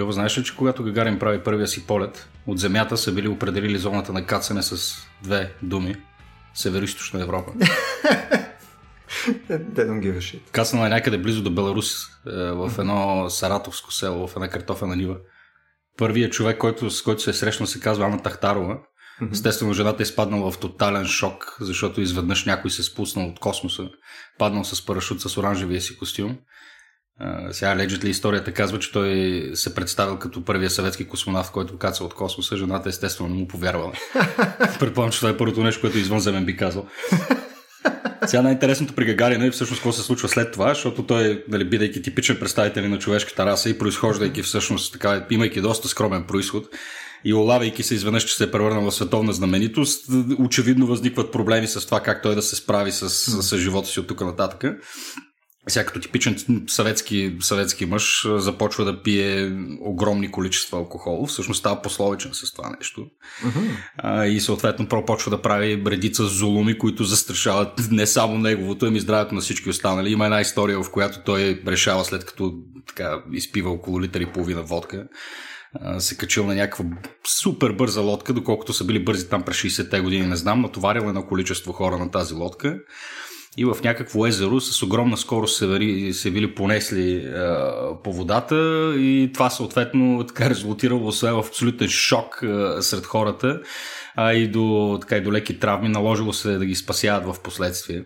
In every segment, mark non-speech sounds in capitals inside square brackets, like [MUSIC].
Любо, знаеш ли, че когато Гагарин прави първия си полет, от Земята са били определили зоната на кацане с две думи Северо-Источна Европа. [LAUGHS] They don't give a shit. Кацнала е някъде близо до Беларус, е, в едно саратовско село, в една картофена нива. Първият човек, който, с който се е срещнал, се казва Ана Тахтарова. Естествено, жената е изпаднала в тотален шок, защото изведнъж някой се е спуснал от космоса, паднал с парашут с оранжевия си костюм. Сега allegedly историята казва, че той се представил като първия съветски космонавт, който каца от космоса. Жената естествено не му повярвала. [LAUGHS] Предполагам, че това е първото нещо, което извънземен би казал. Сега най-интересното при Гагарина е всъщност какво се случва след това, защото той, нали, бидейки типичен представител на човешката раса и произхождайки всъщност така, имайки доста скромен происход, и олавайки се изведнъж, че се е превърнал в световна знаменитост, очевидно възникват проблеми с това как той да се справи с, с живота си от тук нататък. Сега като типичен съветски, съветски мъж започва да пие огромни количества алкохол. Всъщност става пословичен с това нещо. Uh-huh. А, и съответно почва да прави редица зулуми, които застрашават не само неговото, ами здравето на всички останали. Има една история, в която той решава след като така, изпива около литър и половина водка се качил на някаква супер бърза лодка, доколкото са били бързи там през 60-те години, не знам, натоварил едно количество хора на тази лодка и в някакво езеро с огромна скорост се, се били понесли а, по водата и това съответно така резултирало освен в абсолютен шок а, сред хората, а и до, така, и до леки травми, наложило се да ги спасяват в последствие.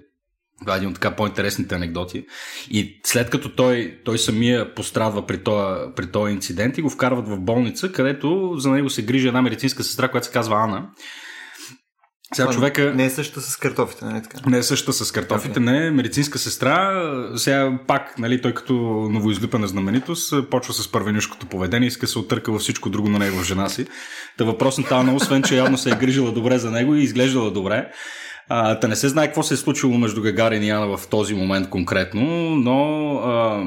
Това е един от така по-интересните анекдоти. И след като той, той самия пострадва при този, при този инцидент и го вкарват в болница, където за него се грижи една медицинска сестра, която се казва Ана. Сега човека... Не е същата с картофите, нали така? Не е същата с картофите, okay. не е медицинска сестра. Сега пак, нали, той като новоизлюпена знаменитост, почва с първенюшкото поведение, иска се оттърка във всичко друго на него в жена си. Та въпросната Ана, освен че явно се е грижила добре за него и изглеждала добре, а, та не се знае какво се е случило между Гагарин и Яна в този момент конкретно, но а,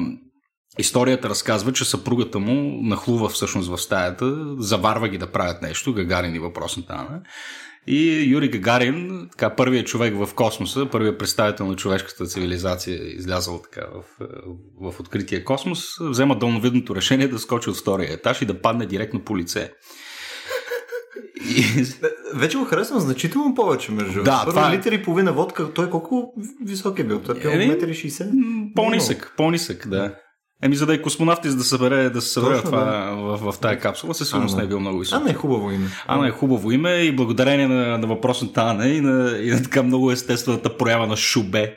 историята разказва, че съпругата му нахлува всъщност в стаята, заварва ги да правят нещо, Гагарин и въпросната Ана. И Юрий Гагарин, така, първият човек в космоса, първият представител на човешката цивилизация, излязъл така в, в открития космос, взема дълновидното решение да скочи от втория етаж и да падне директно по лице. И... Вече го харесвам значително повече, между да, Първо това... Е- литър и половина водка, той колко висок е бил? Той е бил 1,60 м? По-нисък, по-нисък, да. Еми, за да е космонавт и за да събере, да се събере Точно, това да. в, в тази капсула, със сигурност не е бил много висок. Ана е хубаво име. Ана е хубаво име и благодарение на, на въпросната Ана и на, и на така много естествената проява на шубе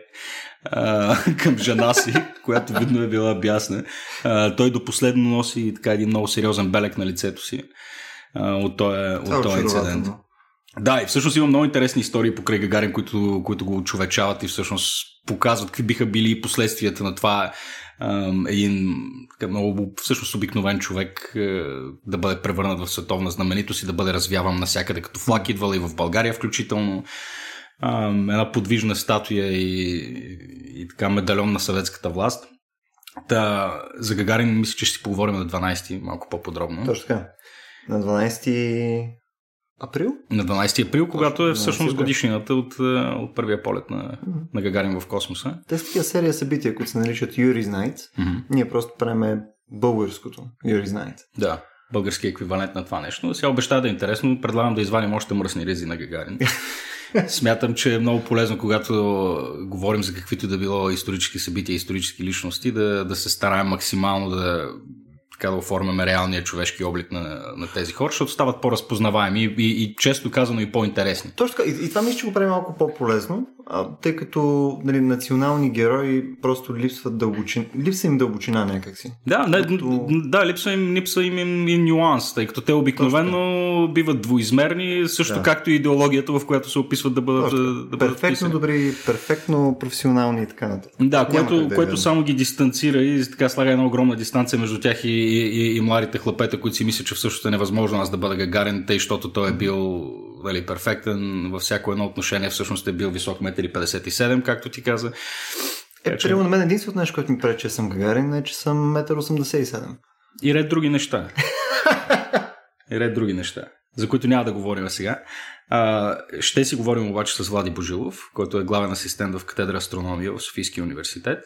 а, [LAUGHS] към жена си, [LAUGHS] която видно е била бясна. А, той до последно носи така един много сериозен белек на лицето си а, от този, този инцидент. Да, и всъщност има много интересни истории покрай Гагарин, които, които го човечават и всъщност показват какви биха били последствията на това един много всъщност обикновен човек е, да бъде превърнат в световна знаменитост и да бъде развяван навсякъде като флаг, идвала и в България включително. Една подвижна статуя и, и така медальон на съветската власт. Та, за Гагарин мисля, че ще си поговорим на 12 малко по-подробно. Точно така. На 12 април? На 12 април, когато е всъщност годишнината от, е, от първия полет на, mm-hmm. на Гагарин в космоса. Те са такива серия събития, които се наричат Юрий Night. Mm-hmm. Ние просто правим българското Юрий Night. Да, български еквивалент на това нещо. Сега обеща да е интересно. Предлагам да извадим още мръсни рези на Гагарин. [LAUGHS] Смятам, че е много полезно, когато говорим за каквито да било исторически събития, исторически личности, да, да се стараем максимално да така да оформяме реалния човешки облик на, на тези хора, защото стават по-разпознаваеми и, и, и често казано и по-интересни. Точно така. И, и това мисля, че го прави малко по-полезно, а, тъй като нали, национални герои просто липсват дълбочина. Липса им дълбочина някакси. Да, не, като... да липса им, липса им и, и нюанс, тъй като те обикновено биват двоизмерни, също да. както и идеологията, в която се описват да бъдат. Да, да перфектно бъдат добри, перфектно професионални и така нататък. Да, което, да което само ги дистанцира и така слага една огромна дистанция между тях и, и, и, и младите хлапета, които си мислят, че всъщност е невъзможно аз да бъда гагарен, тъй, защото той е бил нали, перфектен във всяко едно отношение, всъщност е бил висок 1,57 както ти каза. Е, че... на мен единственото нещо, което ми прави, че съм гагарин, е, че съм 1,87 И ред други неща. и ред други неща, за които няма да говорим сега. А, ще си говорим обаче с Влади Божилов, който е главен асистент в катедра астрономия в Софийския университет.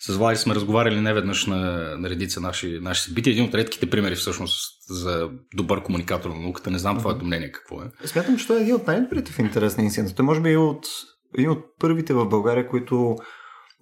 С Влади сме разговаряли неведнъж на, на редица наши, наши събития. Един от редките примери всъщност за добър комуникатор на науката. Не знам mm-hmm. твоето мнение какво е. Смятам, че той е един от най-добрите в интерес на института. Той може би е от, един от първите в България, които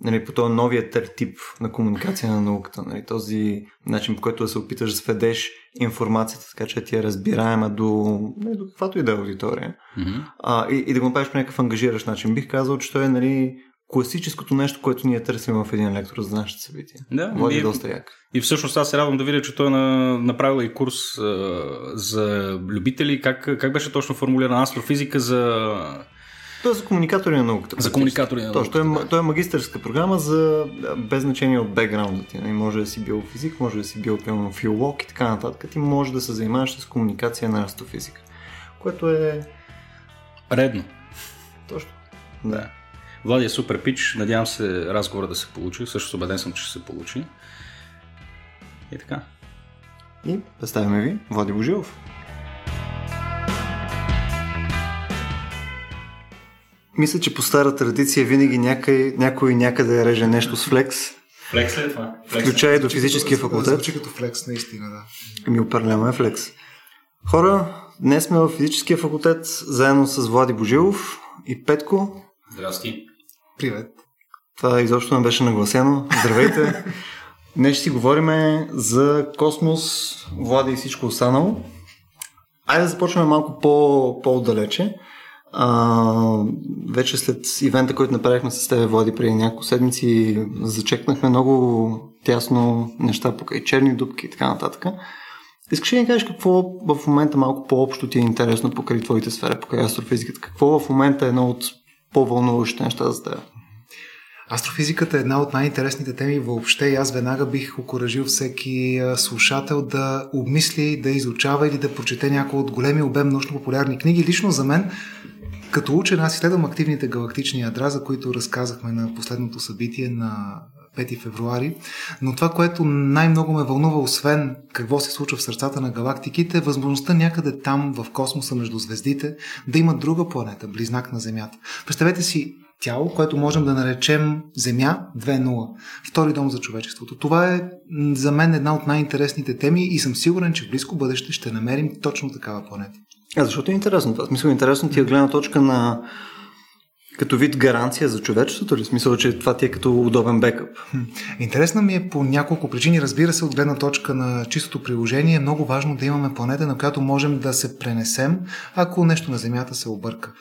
нали, по този новия тип на комуникация на науката, нали, този начин, по който да се опиташ да сведеш информацията, така че ти е разбираема до, нали, до каквато и да е аудитория. Mm-hmm. А, и, и да го направиш по някакъв ангажиращ начин. Бих казал, че той е нали, класическото нещо, което ние търсим в един лектор за нашите събития. Да, Води и, доста як. И всъщност аз се радвам да видя, че той е на, направил и курс а, за любители. Как, как беше точно формулирана астрофизика за той е за комуникатори на науката. За комуникатори на науката. Той, е, той е магистърска програма за без значение от бекграунда ти. Нали? Може да си бил физик, може да си бил пълно филолог и така нататък. Ти може да се занимаваш с комуникация на астрофизика. Което е... Редно. Точно. Да. Влади е супер пич. Надявам се разговора да се получи. Също убеден съм, че ще се получи. И така. И представяме ви Влади Божилов. Мисля, че по стара традиция винаги някой, някой някъде реже нещо с флекс. Флекс ли е това? Включая до физическия факултет. Звучи като флекс, наистина, да. Ми определено е флекс. Хора, днес сме в физическия факултет, заедно с Влади Божилов и Петко. Здрасти. Привет. Това изобщо не беше нагласено. Здравейте. [LAUGHS] Днес ще си говорим за космос, Влади и всичко останало. Айде да започнем малко по, по-отдалече. А, вече след ивента, който направихме с тебе, Влади, преди няколко седмици, зачекнахме много тясно неща покрай черни дубки и така нататък. Искаш ли да ни кажеш какво в момента малко по-общо ти е интересно покрай твоите сфери, покрай астрофизиката? Какво в момента е едно от по-вълнуващите неща за теб? Астрофизиката е една от най-интересните теми въобще и аз веднага бих окоръжил всеки слушател да обмисли, да изучава или да прочете някои от големи обем научно-популярни книги. Лично за мен като учен аз изследвам активните галактични ядра, за които разказахме на последното събитие на 5 февруари, но това, което най-много ме вълнува, освен какво се случва в сърцата на галактиките, е възможността някъде там, в космоса между звездите, да има друга планета, близнак на Земята. Представете си тяло, което можем да наречем Земя 2.0, втори дом за човечеството. Това е за мен една от най-интересните теми и съм сигурен, че в близко бъдеще ще намерим точно такава планета. А защото е интересно това. Смисъл, интересно ти е гледна точка на като вид гаранция за човечеството ли? Смисъл, че това ти е като удобен бекъп? Интересна ми е по няколко причини. Разбира се, от гледна точка на чистото приложение е много важно да имаме планета, на която можем да се пренесем, ако нещо на Земята се обърка.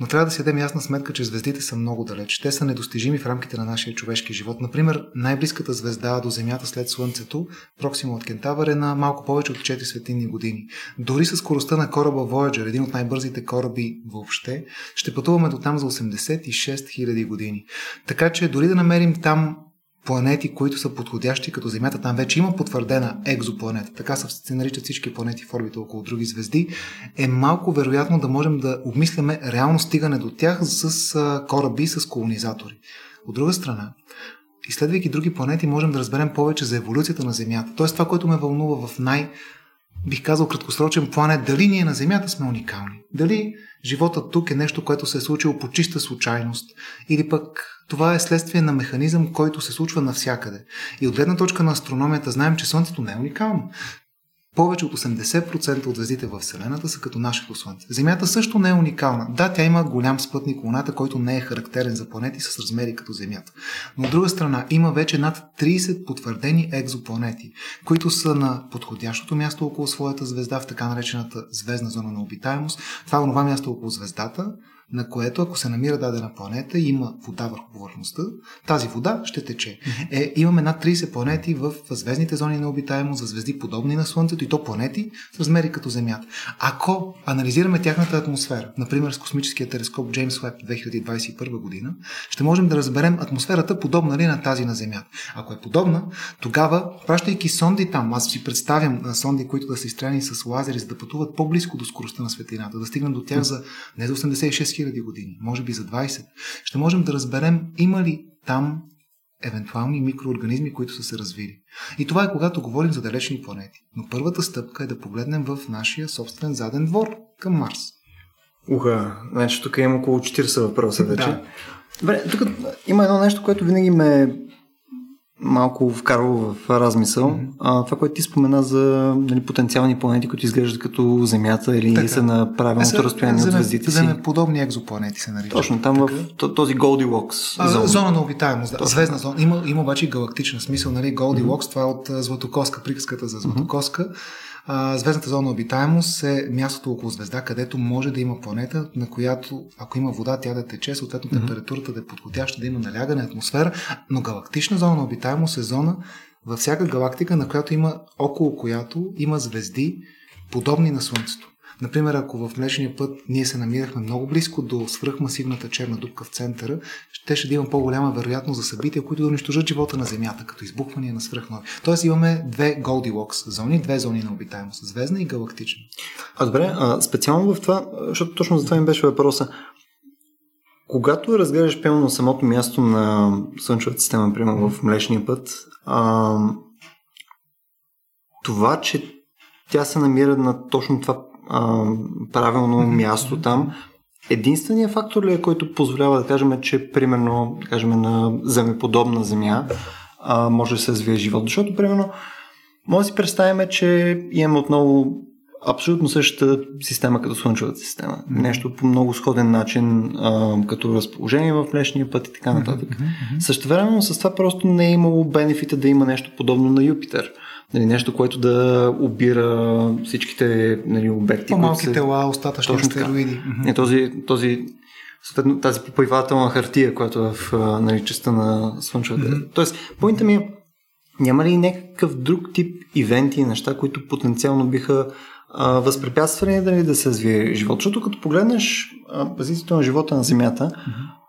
Но трябва да си дадем ясна сметка, че звездите са много далеч. Те са недостижими в рамките на нашия човешки живот. Например, най-близката звезда до Земята след Слънцето, Проксима от Кентавър, е на малко повече от 4 светлинни години. Дори с скоростта на кораба Voyager, един от най-бързите кораби въобще, ще пътуваме до там за 86 000 години. Така че дори да намерим там планети, които са подходящи като Земята. Там вече има потвърдена екзопланета. Така се наричат всички планети в орбита около други звезди. Е малко вероятно да можем да обмисляме реално стигане до тях с кораби, с колонизатори. От друга страна, изследвайки други планети, можем да разберем повече за еволюцията на Земята. Тоест това, което ме вълнува в най- бих казал краткосрочен план е дали ние на Земята сме уникални. Дали живота тук е нещо, което се е случило по чиста случайност или пък това е следствие на механизъм, който се случва навсякъде. И от гледна точка на астрономията знаем, че Слънцето не е уникално. Повече от 80% от звездите в Вселената са като нашето Слънце. Земята също не е уникална. Да, тя има голям спътник Луната, който не е характерен за планети с размери като Земята. Но от друга страна има вече над 30 потвърдени екзопланети, които са на подходящото място около своята звезда в така наречената звездна зона на обитаемост. Това е онова място около звездата, на което ако се намира дадена планета и има вода върху повърхността, тази вода ще тече. Е, имаме над 30 планети в звездните зони на обитаемост, за звезди подобни на Слънцето и то планети с размери като Земята. Ако анализираме тяхната атмосфера, например с космическия телескоп Джеймс Уеб 2021 година, ще можем да разберем атмосферата подобна ли е на тази на Земята. Ако е подобна, тогава, пращайки сонди там, аз си представям сонди, които да са изстреляни с лазери, за да пътуват по-близко до скоростта на светлината, да стигнат до тях за не за 86 000 години, може би за 20, ще можем да разберем има ли там евентуални микроорганизми, които са се развили. И това е когато говорим за далечни планети. Но първата стъпка е да погледнем в нашия собствен заден двор към Марс. Уха, значи тук има около 40 въпроса вече. Да. Добре, тук има едно нещо, което винаги ме малко вкарва в размисъл. Mm-hmm. А, това, което ти спомена за нали, потенциални планети, които изглеждат като Земята или така. са на правилното е, разстояние от звездите си. подобни екзопланети се наричат. Точно, там така. в този Goldilocks зона. зона на обитаемост, да. Звездна зона. Има, има обаче галактична смисъл, нали? Goldilocks, mm-hmm. това е от Златокоска, приказката за Златокоска. Mm-hmm а, звездната зона обитаемост е мястото около звезда, където може да има планета, на която, ако има вода, тя да тече, съответно температурата да е подходяща, да има налягане, атмосфера, но галактична зона на обитаемост е зона във всяка галактика, на която има, около която има звезди, подобни на Слънцето. Например, ако в Млечния път ние се намирахме много близко до свръхмасивната черна дупка в центъра, ще ще да има по-голяма вероятност за събития, които да унищожат живота на Земята, като избухвания на свръхнови. Тоест имаме две Goldilocks зони, две зони на обитаемост, звездна и галактична. А добре, а, специално в това, защото точно за това ми беше въпроса, когато разгледаш пълно самото място на Слънчевата система, примерно в Млечния път, а, това, че тя се намира на точно това а, правилно място там. Единственият фактор ли е, който позволява да кажем, че примерно да кажем, на земеподобна земя а, може да се развие живот? Защото, примерно, може да си представим, че имаме отново абсолютно същата система като Слънчевата система. Нещо по много сходен начин, а, като разположение в Млечния път и така нататък. Също времено с това просто не е имало бенефита да има нещо подобно на Юпитер. Нали, нещо, което да обира всичките нали, обекти. По-малки се... тела, остатъчни астероиди. Не, този, този, тази попоивателна хартия, която е в нали, частта на Слънчевата. Mm-hmm. Тоест, поинта ми е, няма ли някакъв друг тип ивенти неща, които потенциално биха а, възпрепятствали нали, да се развие живот? Защото като погледнеш позицията на живота на Земята, mm-hmm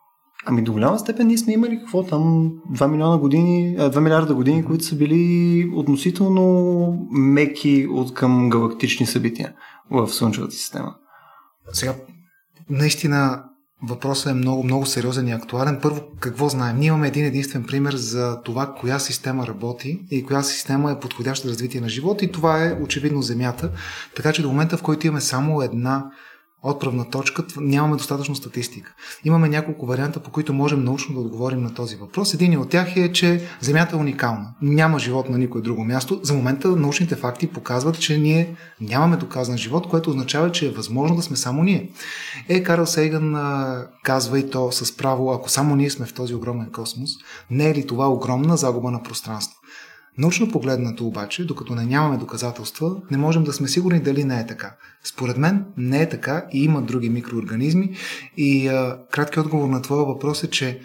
Ами до голяма степен ние сме имали какво там 2 милиона години, 2 милиарда години, които са били относително меки от към галактични събития в Слънчевата система. Сега, наистина въпросът е много, много сериозен и актуален. Първо, какво знаем? Ние имаме един единствен пример за това, коя система работи и коя система е подходяща за развитие на живота и това е очевидно Земята. Така че до момента, в който имаме само една отправна точка, нямаме достатъчно статистика. Имаме няколко варианта, по които можем научно да отговорим на този въпрос. Един от тях е, че Земята е уникална. Няма живот на никое друго място. За момента научните факти показват, че ние нямаме доказан живот, което означава, че е възможно да сме само ние. Е, Карл Сейган казва и то с право, ако само ние сме в този огромен космос, не е ли това огромна загуба на пространство? Научно погледнато обаче, докато не нямаме доказателства, не можем да сме сигурни дали не е така. Според мен не е така и има други микроорганизми и а, кратки отговор на твоя въпрос е, че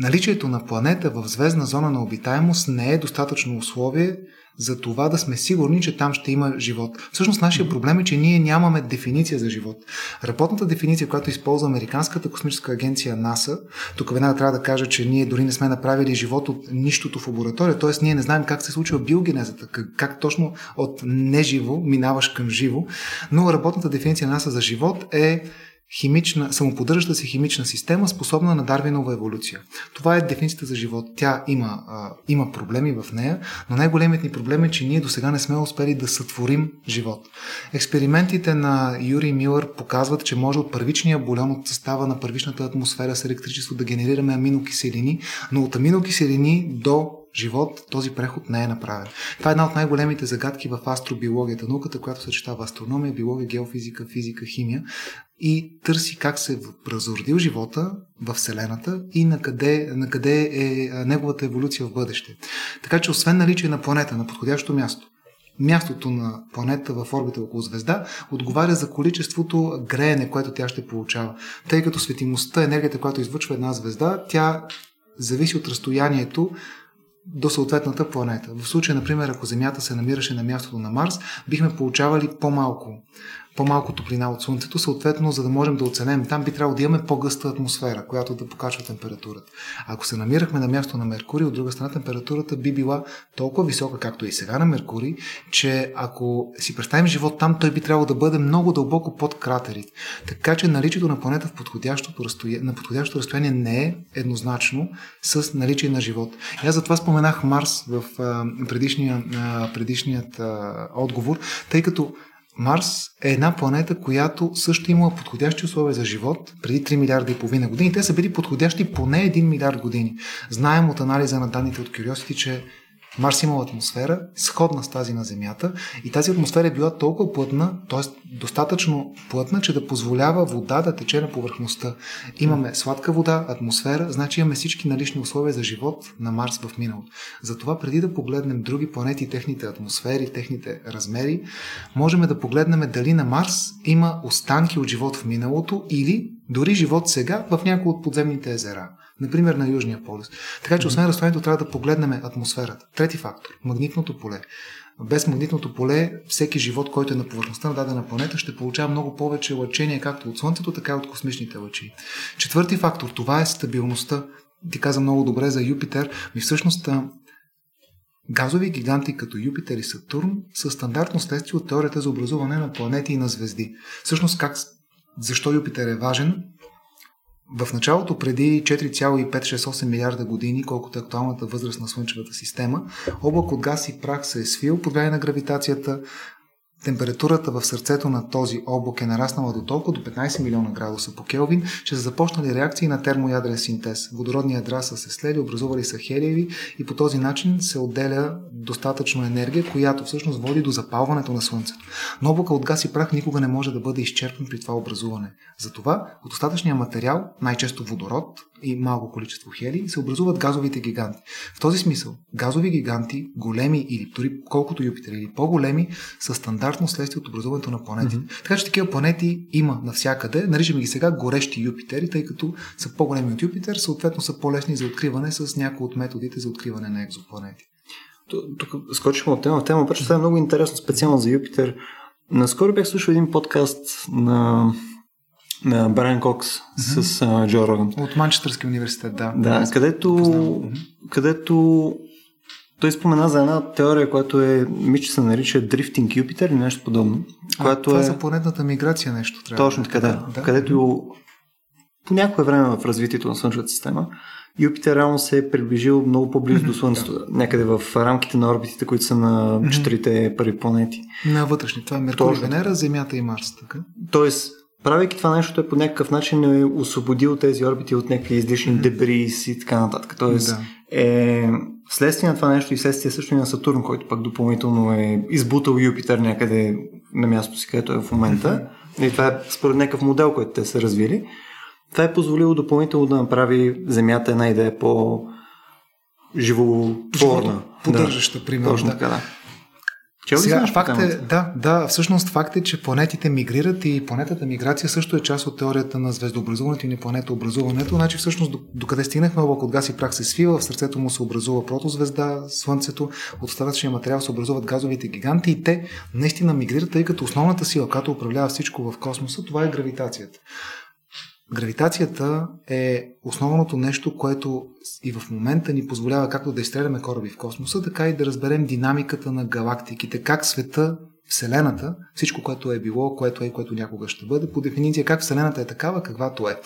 наличието на планета в звездна зона на обитаемост не е достатъчно условие за това да сме сигурни, че там ще има живот. Всъщност нашия проблем е, че ние нямаме дефиниция за живот. Работната дефиниция, която използва Американската космическа агенция НАСА, тук веднага трябва да кажа, че ние дори не сме направили живот от нищото в лаборатория, т.е. ние не знаем как се случва биогенезата, как, как точно от неживо минаваш към живо, но работната дефиниция на НАСА за живот е химична, самоподдържаща се химична система, способна на Дарвинова еволюция. Това е дефиницията за живот. Тя има, а, има проблеми в нея, но най-големият ни проблем е, че ние до сега не сме успели да сътворим живот. Експериментите на Юрий Милър показват, че може от първичния бульон от състава на първичната атмосфера с електричество да генерираме аминокиселини, но от аминокиселини до живот този преход не е направен. Това е една от най-големите загадки в астробиологията, науката, която съчетава астрономия, биология, геофизика, физика, химия и търси как се е разродил живота в Вселената и на къде, на къде е неговата еволюция в бъдеще. Така че освен наличие на планета на подходящо място, мястото на планета в орбита около звезда отговаря за количеството греене, което тя ще получава. Тъй като светимостта, енергията, която излъчва една звезда, тя зависи от разстоянието до съответната планета. В случая, например, ако Земята се намираше на мястото на Марс, бихме получавали по-малко по-малко топлина от Слънцето, съответно, за да можем да оценем там, би трябвало да имаме по-гъста атмосфера, която да покачва температурата. Ако се намирахме на място на Меркурий, от друга страна температурата би била толкова висока, както и сега на Меркурий, че ако си представим живот там, той би трябвало да бъде много дълбоко под кратерите. Така че наличието на планета в подходящото разстояние, на подходящото разстояние не е еднозначно с наличие на живот. И аз затова споменах Марс в предишния, предишният отговор, тъй като Марс е една планета, която също има подходящи условия за живот преди 3 милиарда и половина години. Те са били подходящи поне 1 милиард години. Знаем от анализа на данните от Curiosity, че Марс имал атмосфера, сходна с тази на Земята, и тази атмосфера е била толкова плътна, т.е. достатъчно плътна, че да позволява вода да тече на повърхността. Имаме сладка вода, атмосфера, значи имаме всички налични условия за живот на Марс в миналото. Затова преди да погледнем други планети, техните атмосфери, техните размери, можем да погледнем дали на Марс има останки от живот в миналото или дори живот сега в някои от подземните езера. Например, на Южния полюс. Така че, освен разстоянието, трябва да погледнем атмосферата. Трети фактор магнитното поле. Без магнитното поле, всеки живот, който е на повърхността на дадена планета, ще получава много повече лъчение, както от Слънцето, така и от космичните лъчи. Четвърти фактор, това е стабилността. Ти каза много добре за Юпитер. Ми всъщност Газови гиганти като Юпитер и Сатурн са стандартно следствие от теорията за образуване на планети и на звезди. Всъщност, как, защо Юпитер е важен? В началото, преди 4,568 милиарда години, колкото е актуалната възраст на Слънчевата система, облак от газ и прах се е свил под влияние на гравитацията, Температурата в сърцето на този облак е нараснала до толкова до 15 милиона градуса по Келвин, че са започнали реакции на термоядрен синтез. Водородни ядра са се слели, образували са хелиеви и по този начин се отделя достатъчно енергия, която всъщност води до запалването на Слънцето. Но облака от газ и прах никога не може да бъде изчерпан при това образуване. Затова от остатъчния материал, най-често водород, и малко количество хели, се образуват газовите гиганти. В този смисъл, газови гиганти, големи или дори колкото Юпитер или по-големи, са стандартно следствие от образуването на планети. Mm-hmm. Така че такива планети има навсякъде. Наричаме ги сега горещи Юпитери, тъй като са по-големи от Юпитер, съответно са по-лесни за откриване с някои от методите за откриване на екзопланети. Тук скочихме от тема в тема, обаче това е много интересно, специално за Юпитер. Наскоро бях слушал един подкаст на на Брайан Кокс mm-hmm. с uh, Джо Роган. От Манчестърския университет, да. Да, където, където той спомена за една теория, която е, мисля, се нарича Drifting Юпитер или нещо подобно. А, която това е за планетната миграция нещо. Трябва Точно така, да. да. Където по някое време в развитието на Слънчевата система Юпитер реално се е приближил много по-близо до Слънцето, да. някъде в рамките на орбитите, които са на четирите първи планети. На вътрешни. Това е Меркурий, Венера, Земята и Марс. Така? Тоест, правейки това нещо, той по някакъв начин е освободил тези орбити от някакви излишни дебри и така нататък. Тоест, да. е следствие на това нещо и следствие също и на Сатурн, който пък допълнително е избутал Юпитер някъде на мястото си, където е в момента. И това е според някакъв модел, който те са развили. Това е позволило допълнително да направи Земята една идея по животворна. Поддържаща, да. примерно. Точно така, да. Чел Сега, факт е, да, да, всъщност факт е, че планетите мигрират и планетата миграция също е част от теорията на звездообразуването и на планетообразуването. Значи всъщност докъде стигнахме, облак от газ и прах се свива, в сърцето му се образува протозвезда, Слънцето, от остатъчния материал се образуват газовите гиганти и те наистина мигрират, тъй като основната сила, която управлява всичко в космоса, това е гравитацията. Гравитацията е основното нещо, което и в момента ни позволява както да изстреляме кораби в космоса, така и да разберем динамиката на галактиките, как света Вселената, всичко, което е било, което е и което някога ще бъде, по дефиниция как Вселената е такава, каквато е.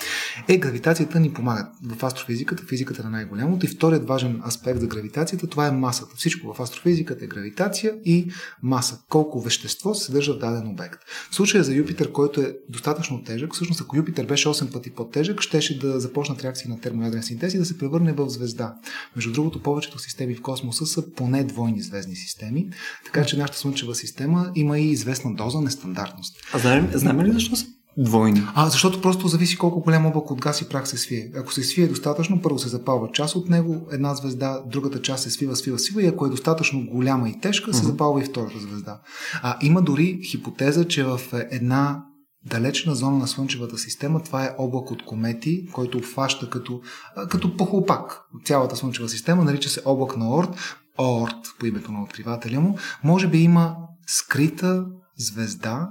Е, гравитацията ни помага в астрофизиката, физиката на най-голямото. И вторият важен аспект за гравитацията, това е масата. Всичко в астрофизиката е гравитация и маса. Колко вещество се съдържа в даден обект. В случая за Юпитер, който е достатъчно тежък, всъщност ако Юпитер беше 8 пъти по-тежък, щеше да започнат реакции на термоядрен синтез и да се превърне в звезда. Между другото, повечето системи в космоса са поне двойни звездни системи, така че нашата Слънчева система има и известна доза нестандартност. А знаем, знаем ли защо са двойни? А, защото просто зависи колко голям облак от газ и прах се свие. Ако се свие достатъчно, първо се запалва част от него, една звезда, другата част се свива, свива, свива и ако е достатъчно голяма и тежка, се запалва и втората звезда. А, има дори хипотеза, че в една далечна зона на Слънчевата система, това е облак от комети, който обхваща като, като похлопак цялата Слънчева система, нарича се облак на Орт, Орт по името на откривателя му. Може би има скрита звезда,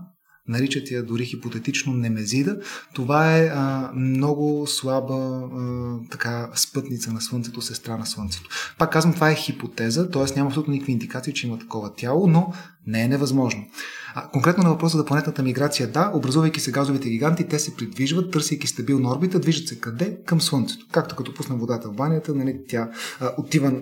наричат я дори хипотетично Немезида. Това е а, много слаба а, така спътница на Слънцето, сестра на Слънцето. Пак казвам, това е хипотеза, т.е. няма абсолютно никакви индикации, че има такова тяло, но не е невъзможно. А, конкретно на въпроса за планетната миграция, да, образувайки се газовите гиганти, те се придвижват, търсейки стабилна орбита, движат се къде? Към Слънцето. Както като пусна водата в банята, нали, тя а, отива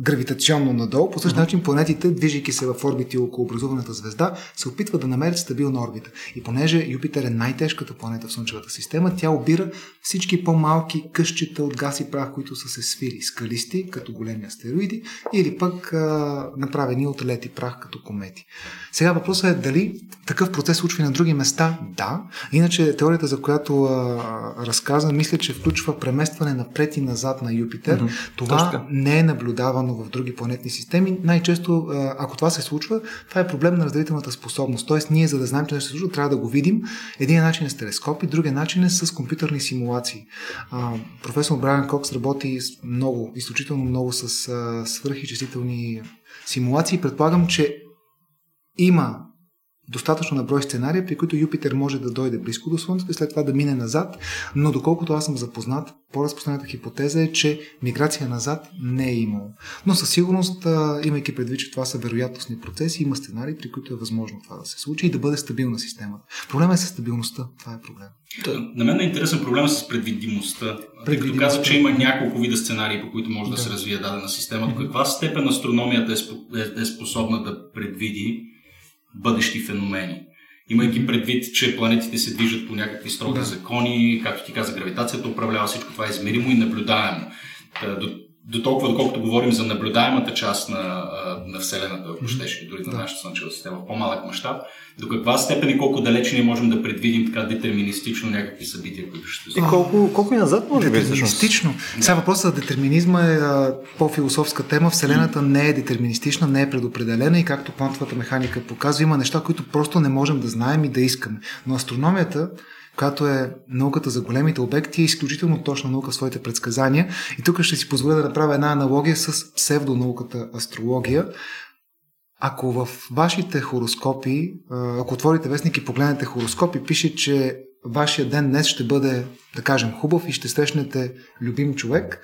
гравитационно надолу. По същия начин планетите, движейки се в орбити около образуваната звезда, се опитват да намерят стабилна орбита. И понеже Юпитер е най-тежката планета в Слънчевата система, тя обира всички по-малки къщета от газ и прах, които са се свили, скалисти, като големи астероиди, или пък а, направени от лед и прах, като комети. Сега въпросът е дали такъв процес случва и на други места. Да. Иначе теорията, за която а, разказвам, мисля, че включва преместване напред и назад на Юпитер. Mm-hmm. Това Точно. не е наблюдавано в други планетни системи. Най-често, ако това се случва, това е проблем на разделителната способност. Тоест, ние, за да знаем, че нещо се случва, трябва да го видим. Един начин е с телескопи, другия начин е с компютърни симулации. А, професор Брайан Кокс работи много, изключително много с а, свръхичислителни симулации. Предполагам, че има достатъчно на брой сценария, при които Юпитер може да дойде близко до Слънцето и след това да мине назад, но доколкото аз съм запознат, по-разпространената хипотеза е, че миграция назад не е имало. Но със сигурност, имайки предвид, че това са вероятностни процеси, има сценарии, при които е възможно това да се случи и да бъде стабилна системата. Проблема е с стабилността. Това е проблем. На мен е интересен проблема с предвидимостта. Тъй като каза, че има няколко вида сценарии, по които може да, да се развие дадена система. До каква степен астрономията е, е, е способна да предвиди бъдещи феномени. Имайки предвид, че планетите се движат по някакви строги да. закони, както ти каза, гравитацията управлява всичко това е измеримо и наблюдаемо. До, до толкова, доколкото говорим за наблюдаемата част на, на Вселената, ако щеше, дори на да. нашата Слънчева система в по-малък мащаб, до каква степен и колко далеч ние можем да предвидим така детерминистично някакви събития, които ще се И колко, колко и назад може да Детерминистично. Да. Сега въпросът за детерминизма е по-философска тема. Вселената не е детерминистична, не е предопределена и както квантовата механика показва, има неща, които просто не можем да знаем и да искаме. Но астрономията която е науката за големите обекти, е изключително точна наука в своите предсказания. И тук ще си позволя да направя една аналогия с псевдонауката астрология. Ако в вашите хороскопи, ако отворите вестник и погледнете хороскопи, пише, че вашия ден днес ще бъде, да кажем, хубав и ще срещнете любим човек,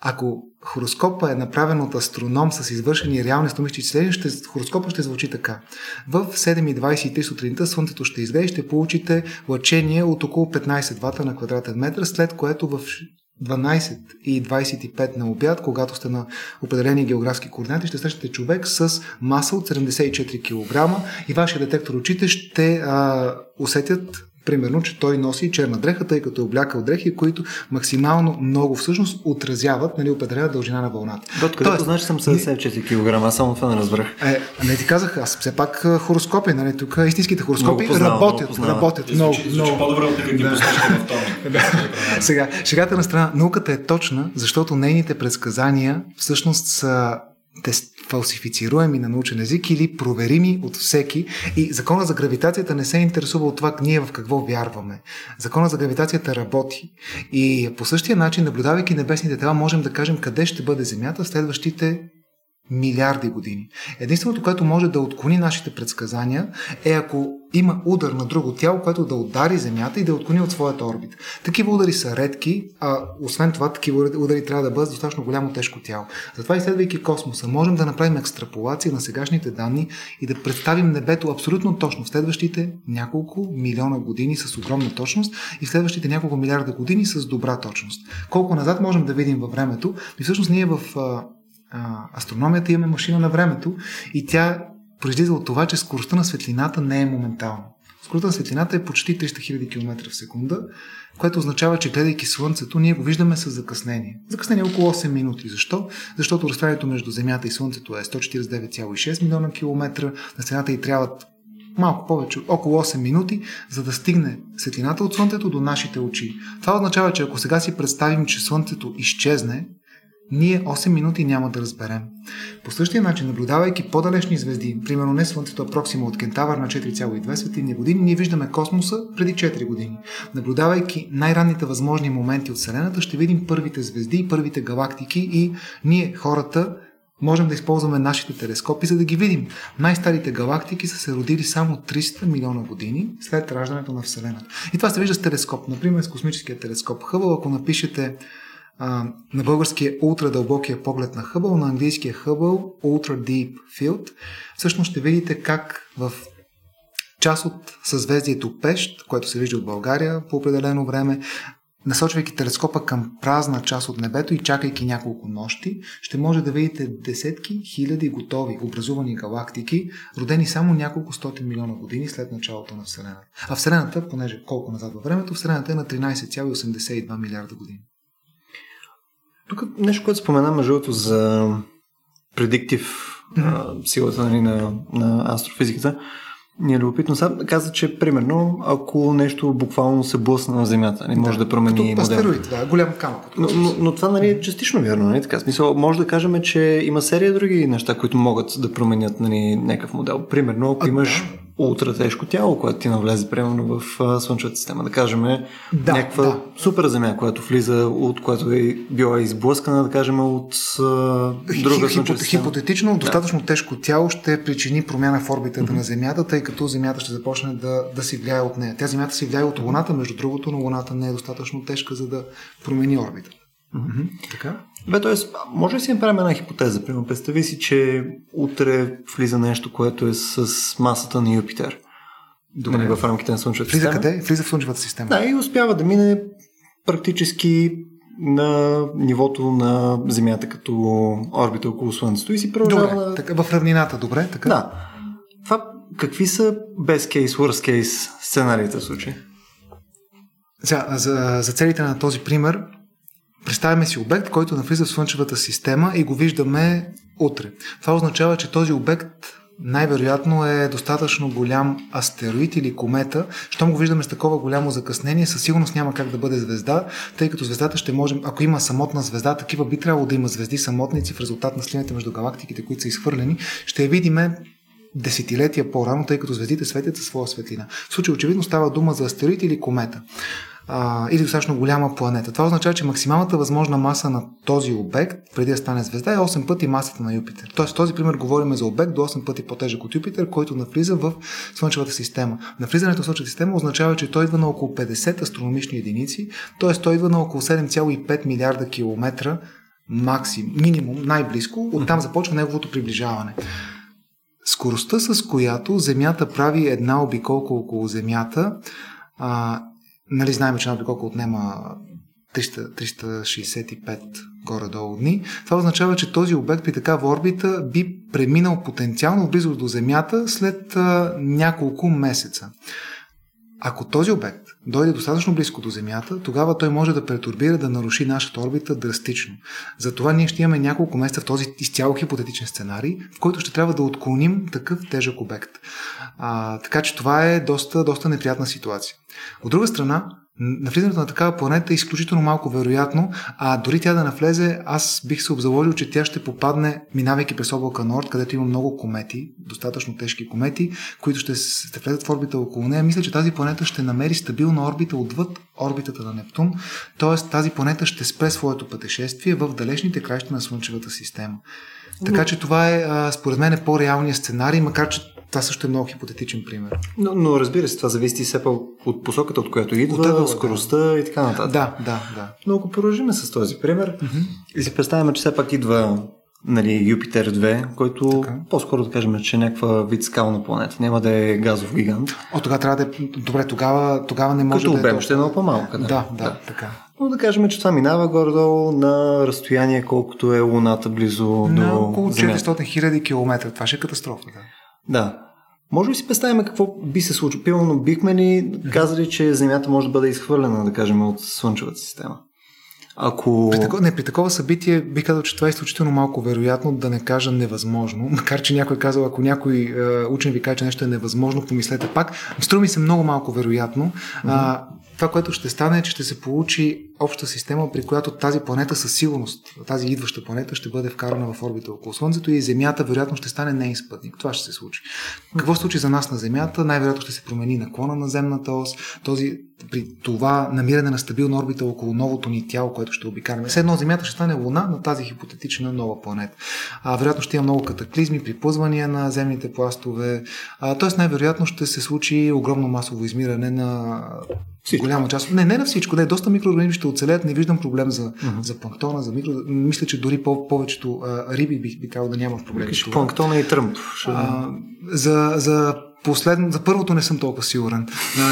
ако хороскопа е направен от астроном с извършени реални астрономически изчисления, ще, хороскопа ще звучи така. В 7.23 сутринта Слънцето ще излезе и ще получите лъчение от около 15 вата на квадратен метър, след което в 12 и 25 на обяд, когато сте на определени географски координати, ще срещате човек с маса от 74 кг и вашия детектор очите ще а, усетят примерно, че той носи черна дреха, тъй като е облякал дрехи, които максимално много всъщност отразяват нали, определена дължина на вълната. Дот, където знаеш, съм 74 кг, аз само това не разбрах. Е, не ти казах, аз все пак хороскопи, нали, тук истинските хороскопи познавам, работят, много работят много. Звучи, много. по-добре от да. [LAUGHS] да. Сега, шегата на страна, науката е точна, защото нейните предсказания всъщност са те фалсифицируеми на научен език или проверими от всеки. И закона за гравитацията не се интересува от това ние в какво вярваме. Закона за гравитацията работи. И по същия начин, наблюдавайки небесните тела, можем да кажем къде ще бъде Земята в следващите милиарди години. Единственото, което може да отклони нашите предсказания е ако има удар на друго тяло, което да удари Земята и да отклони от своята орбита. Такива удари са редки, а освен това такива удари трябва да бъдат достатъчно голямо тежко тяло. Затова изследвайки космоса, можем да направим екстраполация на сегашните данни и да представим небето абсолютно точно в следващите няколко милиона години с огромна точност и в следващите няколко милиарда години с добра точност. Колко назад можем да видим във времето и всъщност ние в а, астрономията имаме машина на времето и тя произлиза от това, че скоростта на светлината не е моментална. Скоростта на светлината е почти 300 000 км в секунда, което означава, че гледайки Слънцето, ние го виждаме с закъснение. Закъснение е около 8 минути. Защо? Защото разстоянието между Земята и Слънцето е 149,6 милиона километра, на стената и трябват малко повече, около 8 минути, за да стигне светлината от Слънцето до нашите очи. Това означава, че ако сега си представим, че Слънцето изчезне, ние 8 минути няма да разберем. По същия начин, наблюдавайки по-далечни звезди, примерно не Слънцето, а Проксима от Кентавър на 4,2 светлинни години, ние виждаме космоса преди 4 години. Наблюдавайки най-ранните възможни моменти от Вселената, ще видим първите звезди, първите галактики и ние, хората, можем да използваме нашите телескопи, за да ги видим. Най-старите галактики са се родили само 300 милиона години след раждането на Вселената. И това се вижда с телескоп. Например, с космическия телескоп Хъбъл, ако напишете на българския ултрадълбокия поглед на Хъбъл, на английския Хъбъл Ultra Deep Field, всъщност ще видите как в част от съзвездието Пещ, което се вижда от България по определено време, насочвайки телескопа към празна част от небето и чакайки няколко нощи, ще може да видите десетки хиляди готови образувани галактики, родени само няколко стотин милиона години след началото на Вселената. А Вселената, понеже колко назад във времето, Вселената е на 13,82 милиарда години. Тук нещо, което спомена между другото за предиктив mm-hmm. силата нали, на, на астрофизиката, ни е любопитно. Сега каза, че примерно, ако нещо буквално се блъсна на Земята, не може да, да промени като астероид, да, голям камък. Но, но, но, това нали, е частично вярно, нали? Така, смисъл, може да кажем, че има серия други неща, които могат да променят нали, някакъв модел. Примерно, ако а, имаш да ултра тежко тяло, което ти навлезе примерно в Слънчевата система. Да кажем, да, някаква да. супер земя, която влиза, от която е била изблъскана, да кажем, от а, друга Хипот, система. Хипотетично, да. достатъчно тежко тяло ще причини промяна в орбитата mm-hmm. на Земята, тъй като Земята ще започне да, да си влияе от нея. Тя Земята си влияе от Луната, между другото, но Луната не е достатъчно тежка, за да промени орбита. Mm-hmm. Така? Бе, т.е. може ли си направим една хипотеза? Примерно, представи си, че утре влиза нещо, което е с масата на Юпитер. Добре. Нали, в рамките на Слънчевата система. Влиза къде? Влиза в Слънчевата система. Да, и успява да мине практически на нивото на Земята като орбита около Слънцето и си продължава... Добре, така, в равнината, добре? Така? Да. Това, какви са best case, worst case сценариите в случай? За, за, за целите на този пример, Представяме си обект, който навлиза в Слънчевата система и го виждаме утре. Това означава, че този обект най-вероятно е достатъчно голям астероид или комета. Щом го виждаме с такова голямо закъснение, със сигурност няма как да бъде звезда, тъй като звездата ще можем, ако има самотна звезда, такива би трябвало да има звезди самотници в резултат на сливането между галактиките, които са изхвърлени, ще я видиме десетилетия по-рано, тъй като звездите светят със своя светлина. В случай очевидно става дума за астероид или комета а, или достатъчно голяма планета. Това означава, че максималната възможна маса на този обект, преди да стане звезда, е 8 пъти масата на Юпитер. Тоест, в този пример говорим за обект до 8 пъти по-тежък от Юпитер, който навлиза в Слънчевата система. Навлизането в Слънчевата система означава, че той идва на около 50 астрономични единици, т.е. той идва на около 7,5 милиарда километра максимум, минимум, най-близко. Оттам започва неговото приближаване. Скоростта, с която Земята прави една обиколка около Земята, а, Нали, знаем, че колко отнема 300, 365 горе-долу дни. Това означава, че този обект при такава орбита би преминал потенциално близо до Земята след а, няколко месеца. Ако този обект дойде достатъчно близко до Земята, тогава той може да претурбира, да наруши нашата орбита драстично. Затова ние ще имаме няколко месеца в този изцяло хипотетичен сценарий, в който ще трябва да отклоним такъв тежък обект. А, така че това е доста, доста неприятна ситуация. От друга страна, Навлизането на такава планета е изключително малко вероятно, а дори тя да навлезе, аз бих се обзаложил, че тя ще попадне, минавайки през облака Норд, където има много комети, достатъчно тежки комети, които ще се влезат в орбита около нея. Мисля, че тази планета ще намери стабилна орбита отвъд орбитата на Нептун, т.е. тази планета ще спре своето пътешествие в далечните краища на Слънчевата система. Така че това е, според мен, е по-реалният сценарий, макар че това също е много хипотетичен пример. Но, но разбира се, това зависи все от посоката, от която идва, от скоростта да. и така нататък. Да, да, да. Но ако продължим с този пример mm-hmm. и си представяме, че все пак идва нали, Юпитер 2, който така. по-скоро да кажем, че е някаква вид скална планета. Няма да е газов гигант. О, тогава трябва да е... Добре, тогава, тогава не може Като да е... обем ще е много по-малка. Да, да, да, да, така. Но да кажем, че това минава горе-долу на разстояние, колкото е Луната близо на до около 400 хиляди километра. Това ще е катастрофа. Да. Да. Може ли си представим какво би се случило? Пилно бихме ли казали, че Земята може да бъде изхвърлена, да кажем, от Слънчевата система? Ако... При такова, не, при такова събитие би казал, че това е изключително малко вероятно, да не кажа невъзможно. [LAUGHS] Макар, че някой е казал, ако някой е, учен ви каже, че нещо е невъзможно, помислете пак. Струва ми се много малко вероятно. Mm-hmm. А, това, което ще стане е, че ще се получи обща система, при която тази планета със сигурност, тази идваща планета ще бъде вкарана в орбита около Слънцето и Земята вероятно ще стане нейн спътник. Това ще се случи. Какво се случи за нас на Земята? Най-вероятно ще се промени наклона на земната ос. Този, при това намиране на стабилна орбита около новото ни тяло, което ще обикараме. Все едно Земята ще стане Луна на тази хипотетична нова планета. А, вероятно ще има много катаклизми, приплъзвания на земните пластове. А, тоест най-вероятно ще се случи огромно масово измиране на всичко. Голяма част. Не, не на всичко. Не, доста микроорганизми ще оцелеят. Не виждам проблем за, uh-huh. за планктона, за микро. Мисля, че дори по- повечето а, риби би, би трябвало да няма проблем. Планктона и тръмто. А, за, за последно, за първото не съм толкова сигурен. [LAUGHS]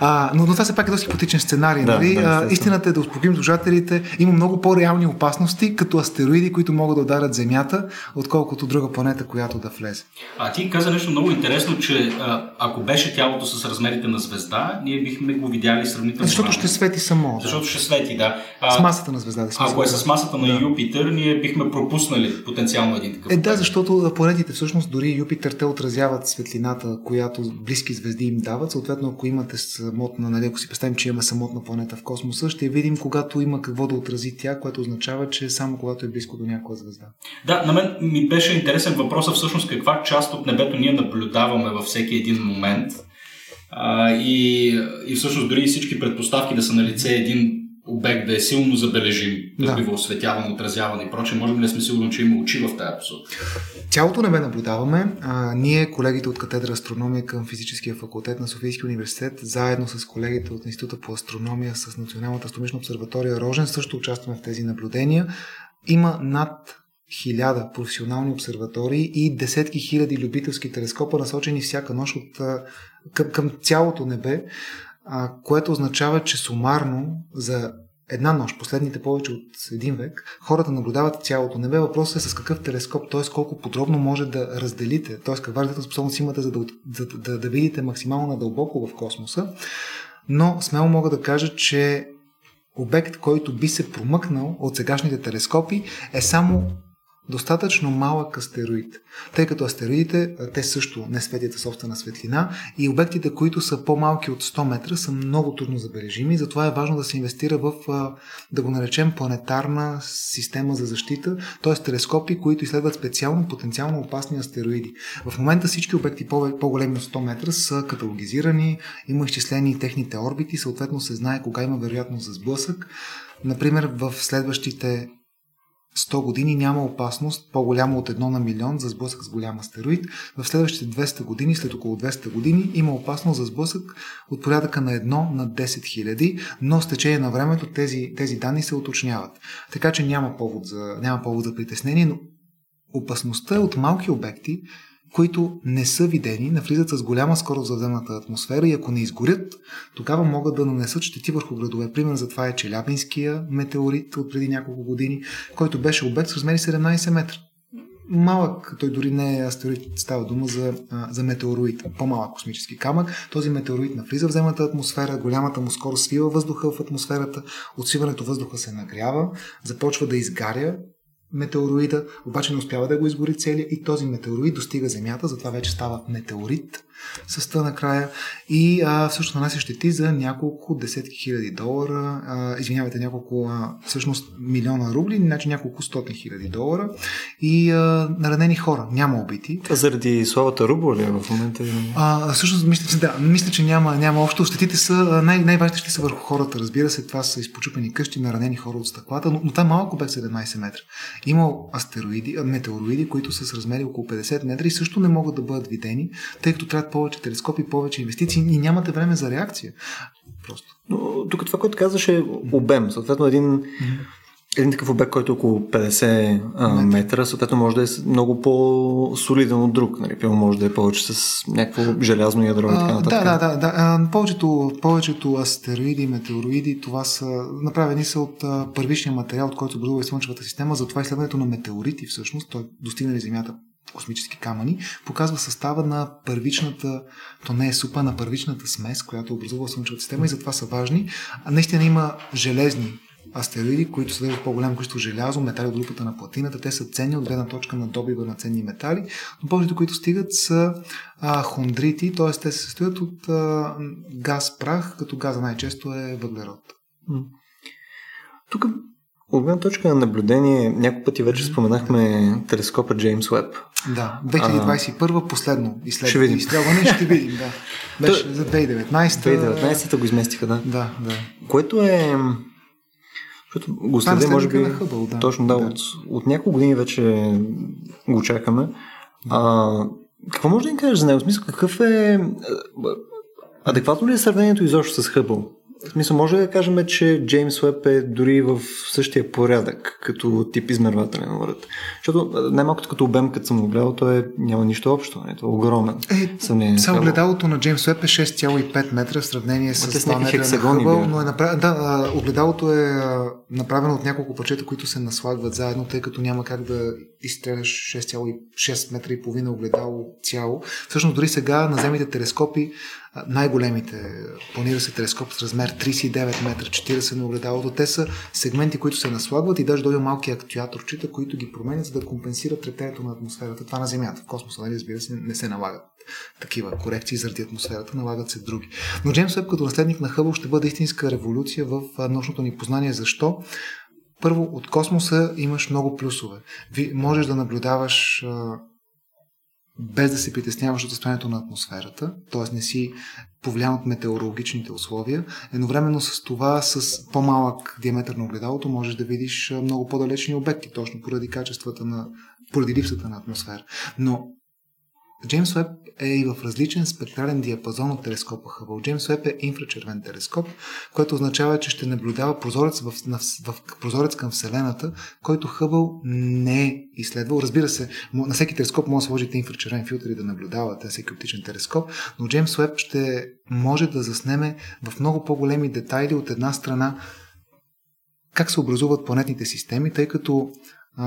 а, но, но това все пак е доста хипотичен сценарий. Да, нали? да, естествено. истината е да успокоим слушателите. Има много по-реални опасности, като астероиди, които могат да ударят Земята, отколкото друга планета, която да влезе. А ти каза нещо много интересно, че а, ако беше тялото с размерите на звезда, ние бихме го видяли сравнително. Защото рано. ще свети само. Защото ще свети, да. С А, масата на звезда. Да сме ако е с масата на Юпитер, ние бихме пропуснали потенциално един такъв. Е, да, защото планетите всъщност дори Юпитер те отразяват светлината, която близки звезди им дават. Съответно, ако имате самотна, нали, ако си представим, че имаме самотна планета в космоса, ще видим когато има какво да отрази тя, което означава, че само когато е близко до някоя звезда. Да, на мен ми беше интересен въпросът всъщност каква част от небето ние наблюдаваме във всеки един момент. А, и, и всъщност дори всички предпоставки да са на лице един обект да е силно забележим, да, Да. бива осветяван, отразяван и прочее, можем ли да сме сигурни, че има очи в тази посока? Цялото небе наблюдаваме. А, ние, колегите от катедра астрономия към физическия факултет на Софийския университет, заедно с колегите от Института по астрономия с Националната астрономична обсерватория Рожен, също участваме в тези наблюдения. Има над хиляда професионални обсерватории и десетки хиляди любителски телескопа, насочени всяка нощ от, към, към цялото небе, а, което означава, че сумарно за една нощ, последните повече от един век, хората наблюдават цялото небе. Въпросът е с какъв телескоп, т.е. колко подробно може да разделите, т.е. каква способност имате, за да, за да, да видите максимално надълбоко в космоса. Но смело мога да кажа, че обект, който би се промъкнал от сегашните телескопи, е само достатъчно малък астероид. Тъй като астероидите, те също не светят собствена светлина и обектите, които са по-малки от 100 метра, са много трудно забележими. Затова е важно да се инвестира в, да го наречем, планетарна система за защита, т.е. телескопи, които изследват специално потенциално опасни астероиди. В момента всички обекти по- по-големи от 100 метра са каталогизирани, има изчислени техните орбити, съответно се знае кога има вероятност за сблъсък. Например, в следващите 100 години няма опасност по-голяма от 1 на милион за сблъсък с голям астероид. В следващите 200 години, след около 200 години, има опасност за сблъсък от порядъка на 1 на 10 хиляди, но с течение на времето тези, тези данни се уточняват. Така че няма повод за, няма повод за притеснение, но опасността от малки обекти, които не са видени, навлизат с голяма скорост в земната атмосфера и ако не изгорят, тогава могат да нанесат щети върху градове. Пример за това е Челябинския метеорит от преди няколко години, който беше обект с размери 17 метра. Малък, той дори не е астероид, става дума за, за метеороид, по-малък космически камък. Този метеороид навлиза в земната атмосфера, голямата му скорост свива въздуха в атмосферата, от свиването въздуха се нагрява, започва да изгаря метеороида, обаче не успява да го изгори целия и този метеороид достига Земята, затова вече става метеорит с тъ накрая и а, всъщност нанася щети за няколко десетки хиляди долара, а, извинявайте, няколко а, всъщност милиона рубли, значи няколко стотни хиляди долара и а, наранени хора, няма убити. Това заради славата Рубо ли е в момента? А, всъщност, мисля, че, да, мисля, че няма, няма общо. Щетите са, а, най- най-важните ще са върху хората, разбира се. Това са изпочупени къщи, наранени хора от стъклата, но, но това е малък обект 17 метра. Има астероиди, а, метеороиди, които са с размери около 50 метра и също не могат да бъдат видени, тъй като повече телескопи, повече инвестиции и нямате време за реакция. Просто. Но тук това, което казваш е обем. Съответно, един, един такъв обект, който е около 50 а, метра, съответно може да е много по-солиден от друг. Нали? Примерно може да е повече с някакво желязно ядро и така нататък. да, да, да. да. А, повечето, повечето астероиди метеороиди, това са направени са от а, първичния материал, от който се образува и Слънчевата система. Затова изследването на метеорити, всъщност, той достигнали Земята космически камъни, показва състава на първичната, то не е супа, на първичната смес, която образува Слънчевата система и затова са важни. А наистина има железни астероиди, които съдържат по-голямо количество желязо, метали от групата на платината. Те са ценни от гледна точка на добива на ценни метали, но повечето, които стигат са а, хондрити, т.е. те се състоят от а, газ, прах, като газа най-често е въглерод. Тук от гледна точка на наблюдение, няколко пъти вече споменахме телескопа Джеймс Уеб. Да, 2021 последно Ще изследване. видим. Изстрелване ще видим, да. [LAUGHS] Беше за 2019. 2019-та го изместиха, да. Да, да. Което е... Защото го следя, може би... Хъбъл, да. Точно, да, Да. От, от няколко години вече го чакаме. А, какво може да ни кажеш за него? В смисъл, какъв е... а, Адекватно ли е сравнението изобщо с Хъбъл? Смисъл, може да кажем, че Джеймс Уеб е дори в същия порядък, като тип измервателен врат. Защото най-малкото като обем, като съм го гледал, той е, няма нищо общо. Не? Това е огромен. Е, Само огледалото на Джеймс Уеб е 6,5 метра в сравнение с 2 метра на Хъбъл, но е направ... да, огледалото е направено от няколко парчета, които се наслагват заедно, тъй като няма как да изстреляш 6,6 метра и половина огледало цяло. Всъщност дори сега наземните телескопи най-големите, планира се телескоп с размер 39 метра, 40 на огледалото. Те са сегменти, които се наслагват и даже дойде малки актуаторчета, които ги променят, за да компенсират трептението на атмосферата. Това на Земята. В космоса, нали, разбира се, не се налагат такива корекции заради атмосферата, налагат се други. Но Джеймс Уеб като наследник на Хъбъл ще бъде истинска революция в научното ни познание. Защо? Първо, от космоса имаш много плюсове. Можеш да наблюдаваш без да се притесняваш от състоянието на атмосферата, т.е. не си повлиян от метеорологичните условия. Едновременно с това, с по-малък диаметър на огледалото, можеш да видиш много по-далечни обекти, точно поради качествата на, поради липсата на атмосфера. Но Джеймс Уеб е и в различен спектрален диапазон от телескопа Хъбъл. Джеймс Уеб е инфрачервен телескоп, което означава, че ще наблюдава прозорец, в, в, в, прозорец към Вселената, който Хъбъл не е изследвал. Разбира се, на всеки телескоп може да сложите инфрачервен филтър и да наблюдавате всеки оптичен телескоп, но Джеймс Уеб ще може да заснеме в много по-големи детайли от една страна как се образуват планетните системи, тъй като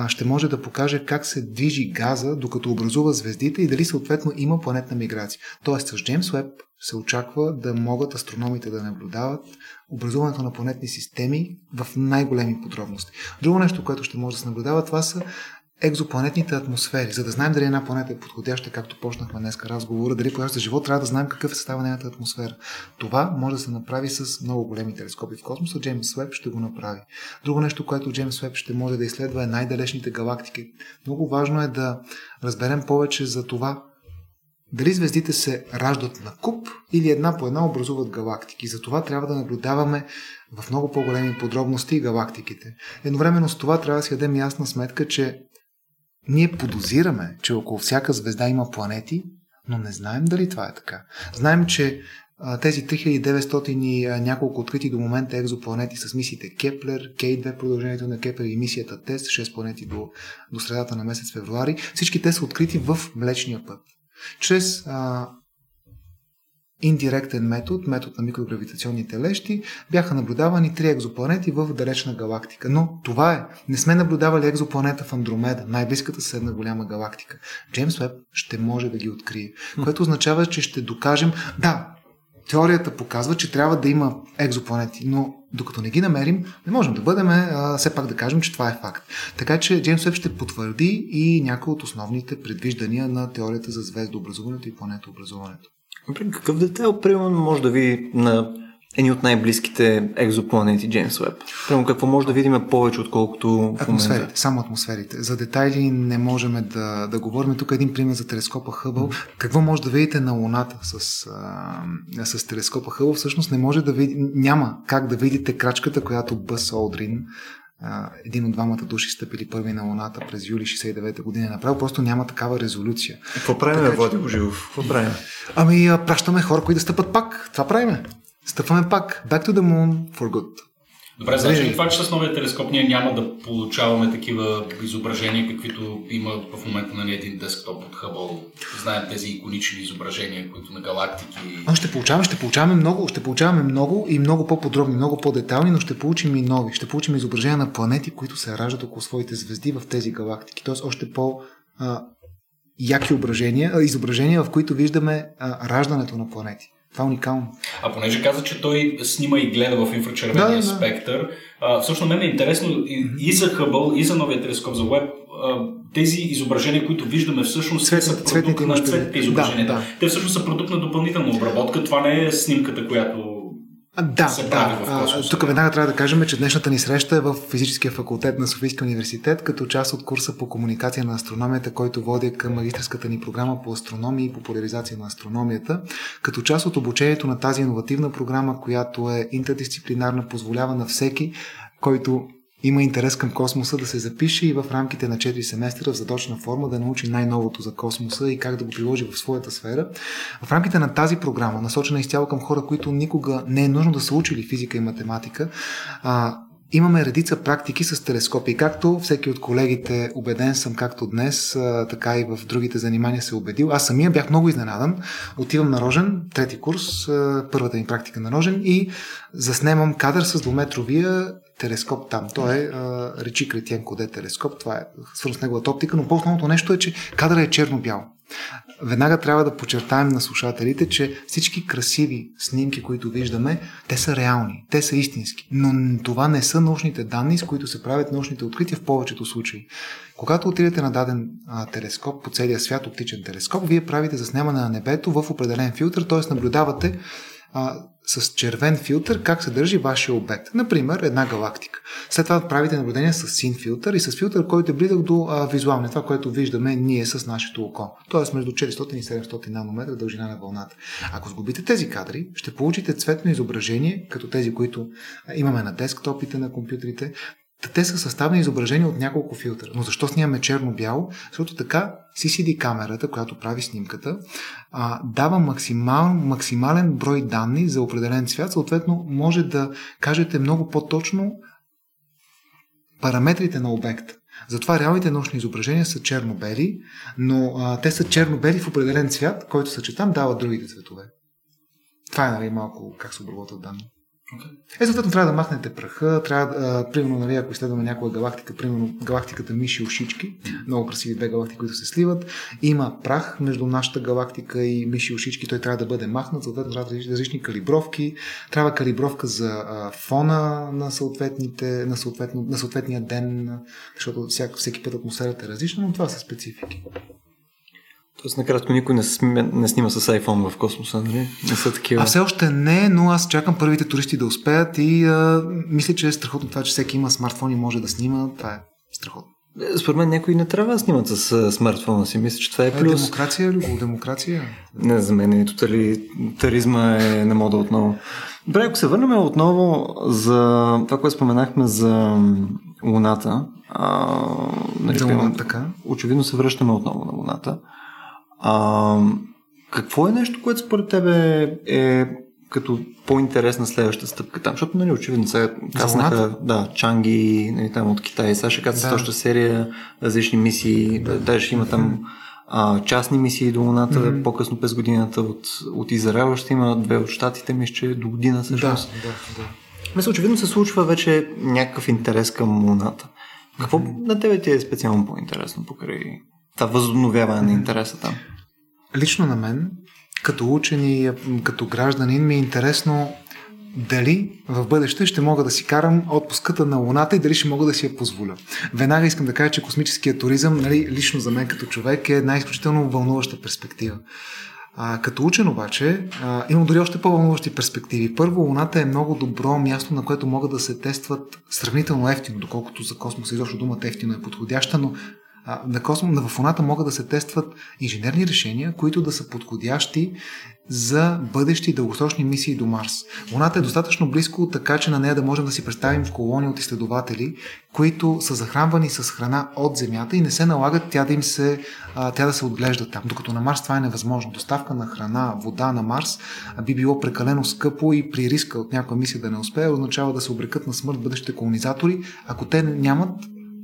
ще може да покаже как се движи газа, докато образува звездите и дали съответно има планетна миграция. Тоест с Джеймс Уеб се очаква да могат астрономите да наблюдават образуването на планетни системи в най-големи подробности. Друго нещо, което ще може да се наблюдава, това са екзопланетните атмосфери. За да знаем дали една планета е подходяща, както почнахме днес разговора, дали подходяща живот, трябва да знаем какъв е състава на нейната атмосфера. Това може да се направи с много големи телескопи в космоса. Джеймс Уеб ще го направи. Друго нещо, което Джеймс Уеб ще може да изследва е най-далечните галактики. Много важно е да разберем повече за това, дали звездите се раждат на куп или една по една образуват галактики. За това трябва да наблюдаваме в много по-големи подробности галактиките. Едновременно с това трябва да си дадем ясна сметка, че ние подозираме, че около всяка звезда има планети, но не знаем дали това е така. Знаем, че тези 3900 и няколко открити до момента екзопланети с мисиите Кеплер, К2 продължението на Кеплер и мисията Тест, 6 планети до, до средата на месец февруари, всички те са открити в Млечния път. Чрез а, индиректен метод, метод на микрогравитационните лещи, бяха наблюдавани три екзопланети в далечна галактика. Но това е. Не сме наблюдавали екзопланета в Андромеда, най-близката съседна голяма галактика. Джеймс Уеб ще може да ги открие. Което означава, че ще докажем, да, теорията показва, че трябва да има екзопланети, но докато не ги намерим, не можем да бъдем, а, все пак да кажем, че това е факт. Така че Джеймс Уеб ще потвърди и някои от основните предвиждания на теорията за звездообразуването и планетообразуването. Какъв детайл, примерно, може да види на едни от най-близките екзопланети Джеймс Уеб? Примерно, какво може да видим повече, отколкото Атмосферите, само атмосферите. За детайли не можем да, да говорим. Тук е един пример за телескопа Хъбъл. Mm-hmm. Какво може да видите на Луната с, а, с телескопа Хъбъл? Всъщност не може да види, няма как да видите крачката, която Бъс Олдрин един от двамата души стъпили първи на Луната през юли 69 година направо, просто няма такава резолюция. Какво правим, така, Влади Божилов? Какво правим? Ами, пращаме хора, които да стъпат пак. Това правим. Стъпваме пак. Back to the moon for good. Добре, значи това, че с новия телескоп ние няма да получаваме такива изображения, каквито има в момента на един десктоп от Хъбъл. Знаем тези иконични изображения, които на галактики. А, ще получаваме, ще получаваме много, ще получаваме много и много по-подробни, много по-детални, но ще получим и нови. Ще получим изображения на планети, които се раждат около своите звезди в тези галактики. Тоест още по- яки изображения, в които виждаме раждането на планети. Това е уникално. А понеже каза, че той снима и гледа в инфрачервения да, да. спектър, а, всъщност мен е интересно и, и за Хъбъл, и за новия телескоп за Уеб, тези изображения, които виждаме всъщност Цвет, са продукт на цветните изображения. Да, да. Те всъщност са продукт на допълнителна обработка. Това не е снимката, която да, се да. космоса. Тук веднага трябва да кажем, че днешната ни среща е в физическия факултет на Софийския университет, като част от курса по комуникация на астрономията, който води към магистрската ни програма по астрономия и популяризация на астрономията. Като част от обучението на тази иновативна програма, която е интердисциплинарна, позволява на всеки, който има интерес към космоса да се запише и в рамките на 4 семестра в задочна форма да научи най-новото за космоса и как да го приложи в своята сфера. В рамките на тази програма, насочена изцяло към хора, които никога не е нужно да са учили физика и математика, а, Имаме редица практики с телескопи. Както всеки от колегите, убеден съм, както днес, така и в другите занимания се убедил. Аз самия бях много изненадан. Отивам на Рожен, трети курс, първата ми практика на Рожен и заснемам кадър с двуметровия телескоп там. Той е речи Кретиен Коде телескоп. Това е свързано с неговата оптика, но по-основното нещо е, че кадър е черно-бял. Веднага трябва да подчертаем на слушателите, че всички красиви снимки, които виждаме, те са реални, те са истински. Но това не са научните данни, с които се правят научните открития в повечето случаи. Когато отидете на даден а, телескоп по целия свят, оптичен телескоп, вие правите заснемане на небето в определен филтър, т.е. наблюдавате а, с червен филтър как се държи вашия обект. Например, една галактика. След това правите наблюдение с син филтър и с филтър, който е близък до а, визуалния, това, което виждаме ние с нашето око. Тоест между 400 и 700 нанометра дължина на вълната. Ако сгубите тези кадри, ще получите цветно изображение, като тези, които имаме на десктопите на компютрите, те са съставни изображения от няколко филтъра. Но защо снимаме черно-бяло? Защото така CCD камерата, която прави снимката, а, дава максимал, максимален брой данни за определен цвят. Съответно, може да кажете много по-точно параметрите на обекта. Затова реалните научни изображения са черно-бели, но а, те са черно-бели в определен цвят, който съчетан дава другите цветове. Това е нали, малко как се обработват данни. Okay. Е, съответно трябва да махнете праха, трябва, а, примерно, нали, ако изследваме някоя галактика, примерно галактиката Миши Ушички, много красиви две галактики, които се сливат, има прах между нашата галактика и Миши Ушички, той трябва да бъде махнат, съответно трябва различни калибровки, трябва калибровка за а, фона на, съответните, на, съответно, на съответния ден, защото всяк, всеки път атмосферата е различна, но това са специфики. Тоест, накратко, никой не, сме, не снима с iPhone в космоса, нали? Не са такива. А все още не, но аз чакам първите туристи да успеят и а, мисля, че е страхотно това, че всеки има смартфон и може да снима. Това е страхотно. Е, според мен някои не трябва да снимат с смартфона си. Мисля, че това е плюс. Демокрация, любов, демокрация. Не, за мен е тоталитаризма е на мода отново. Добре, ако се върнем отново за това, което споменахме за Луната. А, нали, за Луната, така. Очевидно се връщаме отново на Луната. А, какво е нещо, което според тебе е като по-интересна следваща стъпка там? Защото, нали, очевидно сега казаха, да, Чанги, нали, там от Китай, сега ще казват да. още серия, различни мисии, да. даже има там а, частни мисии до Луната, mm-hmm. по-късно през годината от, от Израел ще има две от щатите, мисля, че до година всъщност. Да, да, да. Мисля, очевидно се случва вече някакъв интерес към Луната. Какво mm-hmm. на тебе ти е специално по-интересно покрай това възобновяване на интереса там? Лично на мен, като учен и като гражданин, ми е интересно дали в бъдеще ще мога да си карам отпуската на Луната и дали ще мога да си я позволя. Веднага искам да кажа, че космическият туризъм, нали, лично за мен като човек, е една изключително вълнуваща перспектива. А, като учен обаче, а, имам дори още по-вълнуващи перспективи. Първо, Луната е много добро място, на което могат да се тестват сравнително ефтино, доколкото за космоса изобщо думата ефтино е подходяща, но на космо, в Луната могат да се тестват инженерни решения, които да са подходящи за бъдещи дългосрочни мисии до Марс. Луната е достатъчно близко, така че на нея да можем да си представим колони от изследователи, които са захранвани с храна от Земята и не се налагат тя да им се, тя да се отглежда там. Докато на Марс това е невъзможно. Доставка на храна, вода на Марс би било прекалено скъпо и при риска от някоя мисия да не успее, означава да се обрекат на смърт бъдещите колонизатори, ако те нямат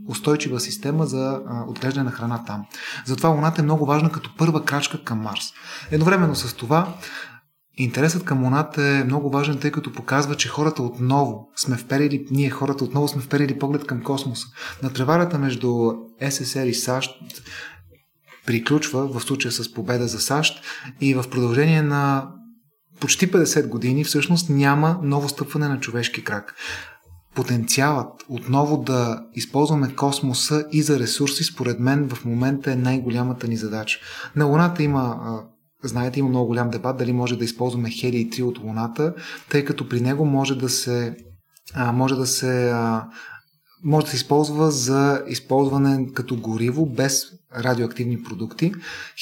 устойчива система за отглеждане на храна там. Затова Луната е много важна като първа крачка към Марс. Едновременно с това, Интересът към Луната е много важен, тъй като показва, че хората отново сме вперили, ние хората отново сме вперили поглед към космоса. Натреварата между СССР и САЩ приключва в случая с победа за САЩ и в продължение на почти 50 години всъщност няма ново стъпване на човешки крак потенциалът отново да използваме космоса и за ресурси, според мен в момента е най-голямата ни задача. На Луната има Знаете, има много голям дебат дали може да използваме хелий 3 от Луната, тъй като при него може да се, може да се може да се използва за използване като гориво без радиоактивни продукти.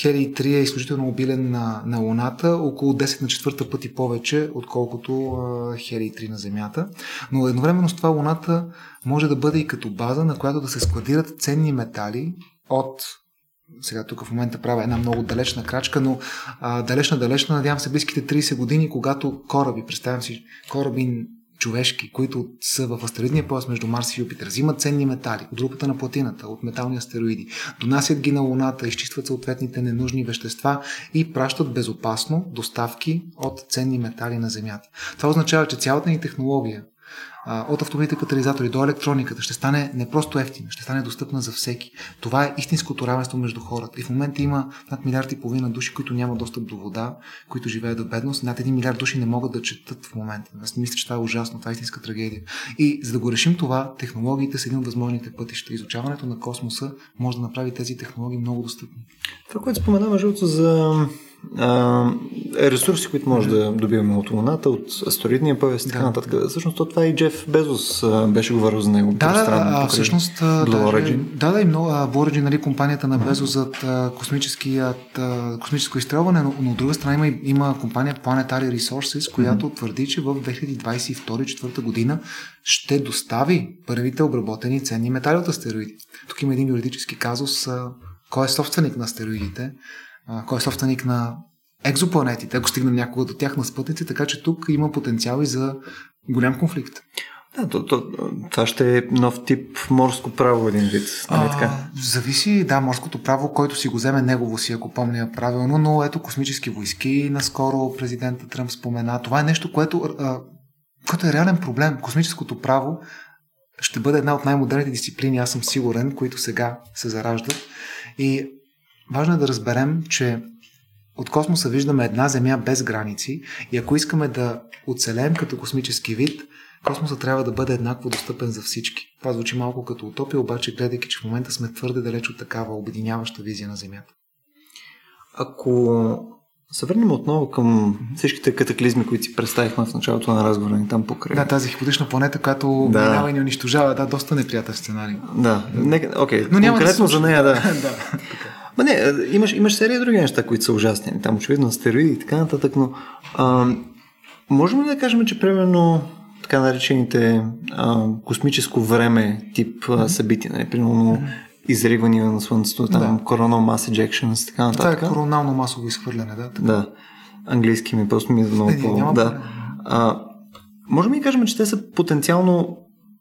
Хелий 3 е изключително мобилен на, на Луната, около 10 на четвърта пъти повече, отколкото а, Хелий 3 на Земята. Но едновременно с това Луната може да бъде и като база, на която да се складират ценни метали от сега тук в момента правя една много далечна крачка, но далечна, далечна, надявам се близките 30 години, когато кораби, представям си, кораби човешки, които са в астероидния пояс между Марс и Юпитер, взимат ценни метали от групата на платината, от метални астероиди, донасят ги на Луната, изчистват съответните ненужни вещества и пращат безопасно доставки от ценни метали на Земята. Това означава, че цялата ни технология, от автомобилите катализатори до електрониката ще стане не просто ефтина, ще стане достъпна за всеки. Това е истинското равенство между хората. И в момента има над милиард и половина души, които нямат достъп до вода, които живеят до бедност. Над един милиард души не могат да четат в момента. Аз мисля, че това е ужасно, това е истинска трагедия. И за да го решим това, технологиите са един от възможните пътища. Изучаването на космоса може да направи тези технологии много достъпни. Това, което споменава жълто за а, ресурси, които може да добиваме от Луната, от астероидния пояс и така да. нататък. Всъщност това и Джеф Безос а, беше говорил за него. Да, да, а, всъщност Blue. Да, да, и много. Blue Origin, нали, компанията на Безос за космическо изстрелване, но, но от друга страна има, има компания Planetary Resources, която mm-hmm. твърди, че в 2022-2024 година ще достави първите обработени ценни метали от астероиди. Тук има един юридически казус, кой е собственик на астероидите а, кой е собственик на екзопланетите, ако стигнем някога до тях на спътници, така че тук има потенциал и за голям конфликт. Да, то, то, това ще е нов тип морско право, един вид. Нали така? зависи, да, морското право, който си го вземе негово си, ако помня правилно, но ето космически войски, наскоро президента Тръмп спомена. Това е нещо, което, а, което е реален проблем. Космическото право ще бъде една от най-модерните дисциплини, аз съм сигурен, които сега се зараждат. И Важно е да разберем, че от космоса виждаме една Земя без граници и ако искаме да оцелеем като космически вид, космоса трябва да бъде еднакво достъпен за всички. Това звучи малко като утопия, обаче гледайки, че в момента сме твърде далеч от такава обединяваща визия на Земята. Ако се върнем отново към всичките катаклизми, които си представихме в началото на разговора ни там покрай. Да, тази хипотична планета, която да. минава и ни унищожава, да, доста неприятен сценарий. Да, окей, okay. но няма конкретно да за нея, да. [LAUGHS] да. [LAUGHS] Ма не, имаш, имаш серия други неща, които са ужасни. Там очевидно стероиди и така нататък, но а, можем ли да кажем, че примерно така наречените а, космическо време тип а, събития, нали, примерно изривания на Слънцето, там да. coronal mass ejections и така нататък. Това е коронално масово изхвърляне, да. Така. Да. Английски ми просто ми е много по... Да. А, можем ли да кажем, че те са потенциално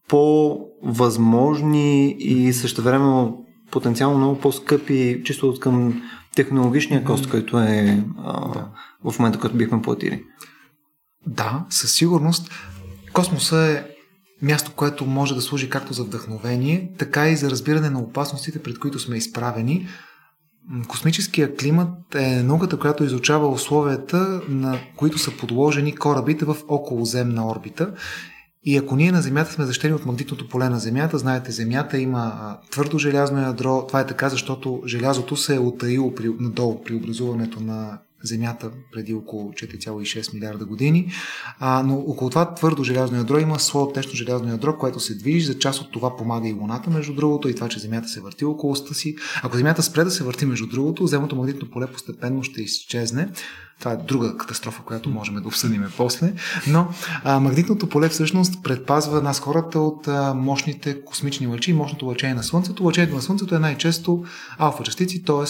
по-възможни и също време потенциално много по-скъпи, чисто от към технологичния кост, който е а, да. в момента, който бихме платили. Да, със сигурност. Космоса е място, което може да служи както за вдъхновение, така и за разбиране на опасностите, пред които сме изправени. Космическия климат е науката, която изучава условията, на които са подложени корабите в околоземна орбита и ако ние на Земята сме защитени от магнитното поле на Земята, знаете, Земята има твърдо желязно ядро. Това е така, защото желязото се е утаило при, надолу при образуването на Земята преди около 4,6 милиарда години. А, но около това твърдо желязно ядро има слое тесно желязно ядро, което се движи. За част от това помага и Луната, между другото, и това, че Земята се върти около оста си. Ако Земята спре да се върти, между другото, земното магнитно поле постепенно ще изчезне. Това е друга катастрофа, която можем да обсъдим после. Но а, магнитното поле всъщност предпазва нас хората от а, мощните космични лъчи и мощното лъчение на Слънцето. Лъчението на Слънцето е най-често алфа частици, т.е.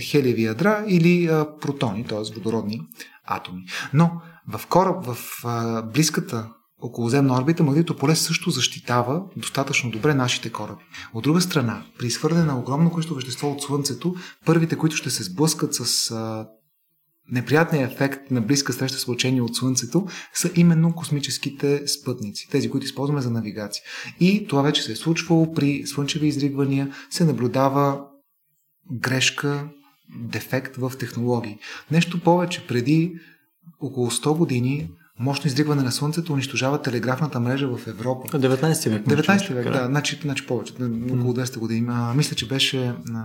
хелиеви ядра или а, протони, т.е. водородни атоми. Но в кораб, в а, близката околоземна орбита, магнитното поле също защитава достатъчно добре нашите кораби. От друга страна, при изхвърляне на огромно количество вещество от Слънцето, първите, които ще се сблъскат с а, неприятния ефект на близка среща с лъчение от Слънцето, са именно космическите спътници, тези, които използваме за навигация. И това вече се е случвало при слънчеви изригвания, се наблюдава грешка, дефект в технологии. Нещо повече, преди около 100 години мощно издригване на Слънцето унищожава телеграфната мрежа в Европа. 19 век. 19 век, да, значи, значи повече, около 200 години. А, мисля, че беше а,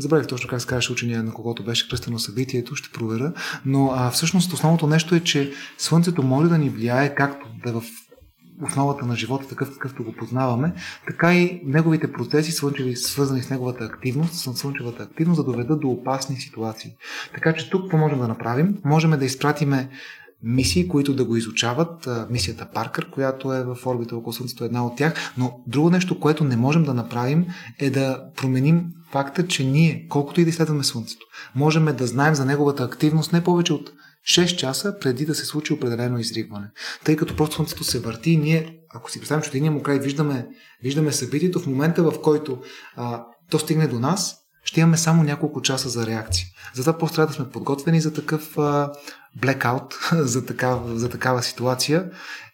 Забравих точно как се казваше учения, на когото беше кръстено събитието, ще проверя. Но а, всъщност основното нещо е, че Слънцето може да ни влияе както да е в основата на живота, такъв какъвто го познаваме, така и неговите процеси, слънчеви, свързани с неговата активност, с слънчевата активност, да доведат до опасни ситуации. Така че тук какво можем да направим? Можем да изпратиме мисии, които да го изучават. Мисията Паркър, която е в орбита около Слънцето, е една от тях. Но друго нещо, което не можем да направим, е да променим факта, че ние, колкото и да изследваме Слънцето, можем да знаем за неговата активност не повече от 6 часа преди да се случи определено изригване. Тъй като просто Слънцето се върти и ние, ако си представим, че от му край виждаме, виждаме събитието, в момента в който а, то стигне до нас, ще имаме само няколко часа за реакция. Затова просто трябва да сме подготвени за такъв а, блекаут, [LAUGHS] за такава, за такава ситуация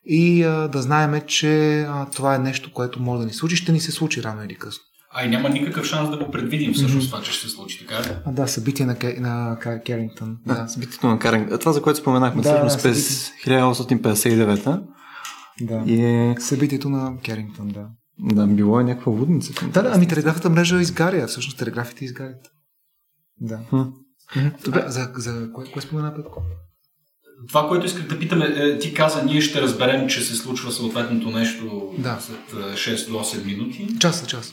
и а, да знаеме, че а, това е нещо, което може да ни случи. Ще ни се случи рано или късно. А и няма никакъв шанс да го предвидим всъщност mm-hmm. това, че ще се случи, така А, да, събитие на, на Керингтън. Да, да, събитието на Керингтън. Това, за което споменахме да, всъщност през 1859 Да. И... Е- събитието на Керингтън, да. Да, било е някаква лудница. Да, да, ами телеграфната мрежа изгаря. Всъщност телеграфите изгарят. Да. Добре, за, за кое, кое спомена Петко? Това, което исках да питаме, е, ти каза, ние ще разберем, че се случва съответното нещо да. след 6 до 8 минути. Час, час.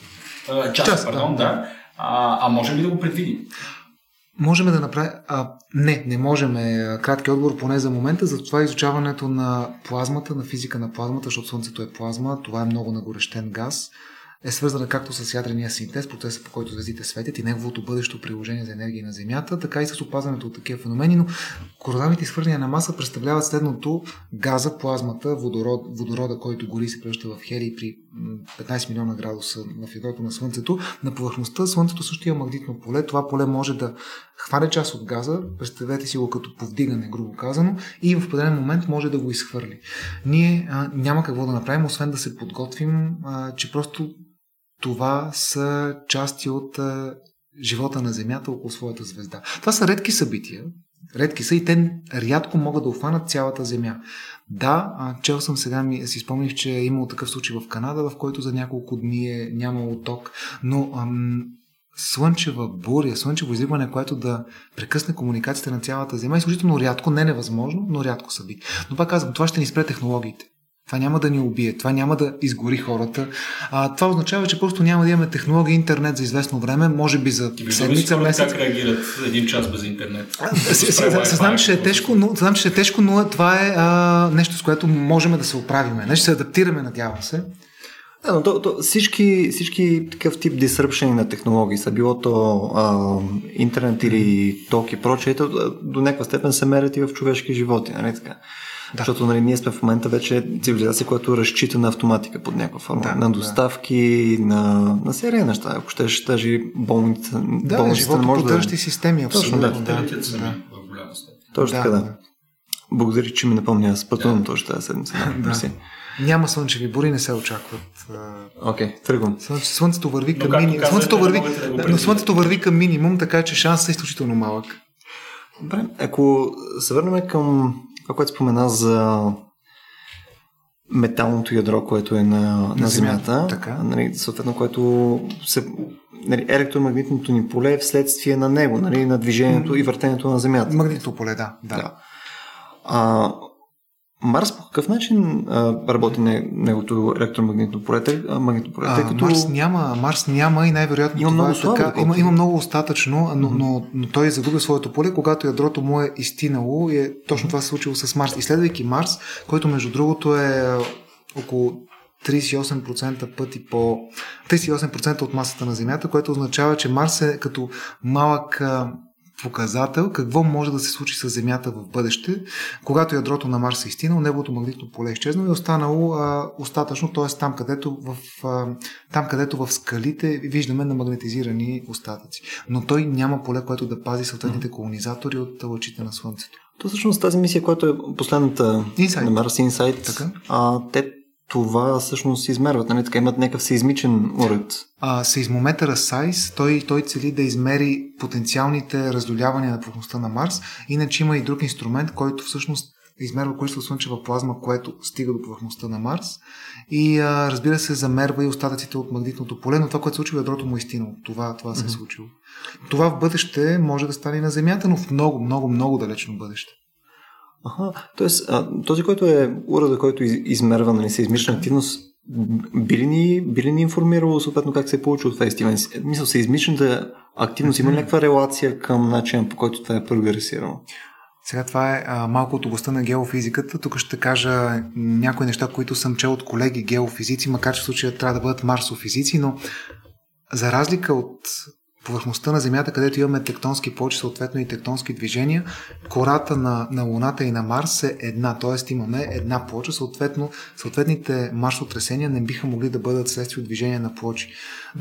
А, час, час пардон, да. да. А, а можем ли да го предвидим? Можем да направим... А, не, не можем. Кратки отговор поне за момента. Затова изучаването на плазмата, на физика на плазмата, защото Слънцето е плазма, това е много нагорещен газ е свързана както с ядрения синтез, процеса по който звездите светят и неговото бъдещо приложение за енергия на Земята, така и с опазването от такива феномени, но коронавите изхвърляния на маса представляват следното газа, плазмата, водород, водорода, който гори се превръща в хелий при 15 милиона градуса на ядрото на Слънцето. На повърхността Слънцето също има магнитно поле. Това поле може да хване част от газа, представете си го като повдигане, грубо казано, и в определен момент може да го изхвърли. Ние а, няма какво да направим, освен да се подготвим, а, че просто това са части от а, живота на Земята около своята звезда. Това са редки събития, редки са и те рядко могат да обхванат цялата Земя. Да, чел съм сега, ми, си спомних, че е имало такъв случай в Канада, в който за няколко дни е нямало ток, но ам, слънчева буря, слънчево изригване, което да прекъсне комуникацията на цялата Земя, е изключително рядко, не невъзможно, но рядко събитие. Но пак казвам, това ще ни спре технологиите. Това няма да ни убие, това няма да изгори хората. А, това означава, че просто няма да имаме технология интернет за известно време, може би за седмица, месец. Как реагират един час без интернет? Знам, че е тежко, но, знам, че е тежко, но това е а, нещо, с което можем да се оправиме. Нещо се адаптираме, надявам се. Да, но то, то, всички, всички такъв тип disruption на технологии, са било то а, интернет или ток и прочее, до някаква степен се мерят и в човешки животи, нали така? Да. Защото нали, ние сме в момента вече цивилизация, която разчита на автоматика под някаква форма. Да, на доставки, да. на, на серия неща. Ако щеш, даже болница, да, болницата не може да... системи, абсолютно. Да, да, да, да. в голяма степен. Точно така, да. Благодаря, че ми напомня. Аз пътувам да. точно тази седмица. [LAUGHS] Да. Няма слънчеви бури, не се очакват. Окей, okay, тръгвам. Слънцето върви към минимум. Слънцето върви, да но слънцето върви към минимум, така че шансът е изключително малък. Добре, ако се върнем към това, което спомена за металното ядро, което е на, на, Земята, така. Нали, съответно, което се, нали, електромагнитното ни поле е вследствие на него, нали, на движението и въртенето на Земята. Магнитното поле, да. да. да. А, Марс по какъв начин а, работи неговото електромагнитно поле? Магнитно поле а, като... Марс няма, Марс няма и най-вероятно има това много е слабо, така. Има, има много остатъчно, но, mm-hmm. но, но той е загубил своето поле, когато ядрото му е изтинало и е, точно това се случило с Марс. Изследвайки Марс, който между другото е около 38% пъти по 38% от масата на Земята, което означава, че Марс е като малък показател какво може да се случи с Земята в бъдеще, когато ядрото на Марс е изтинало, неговото магнитно поле е изчезнало и е останало а, остатъчно, т.е. Там, където в, а, там, където в скалите виждаме на магнетизирани остатъци. Но той няма поле, което да пази съответните колонизатори от лъчите на Слънцето. То всъщност тази мисия, която е последната Insight. на Марс Insight, а, те това всъщност се измерват, нали? Така имат някакъв seизмичен уред. А, сейзмометъра SAIS, той, той цели да измери потенциалните раздолявания на повърхността на Марс. Иначе има и друг инструмент, който всъщност измерва количество слънчева плазма, което стига до повърхността на Марс. И а, разбира се, замерва и остатъците от магнитното поле, но това, което се случва, ядрото му е истинало. Това, това се е случило. Това в бъдеще може да стане на Земята, но в много, много, много далечно бъдеще. Аха, т.е. този, който е уреда, който измерва нали, измишна активност, би ли ни, би ли ни информирало съответно как се е получил това естивен? Мисля, се измишната активност има някаква релация към начина по който това е прогресирано? Сега това е а, малко от областта на геофизиката. Тук ще кажа някои неща, които съм чел от колеги геофизици, макар че в случая трябва да бъдат марсофизици, но за разлика от повърхността на Земята, където имаме тектонски плочи, съответно и тектонски движения, кората на, на Луната и на Марс е една, т.е. имаме една плоча, съответно съответните марсотресения не биха могли да бъдат следствие от движение на плочи.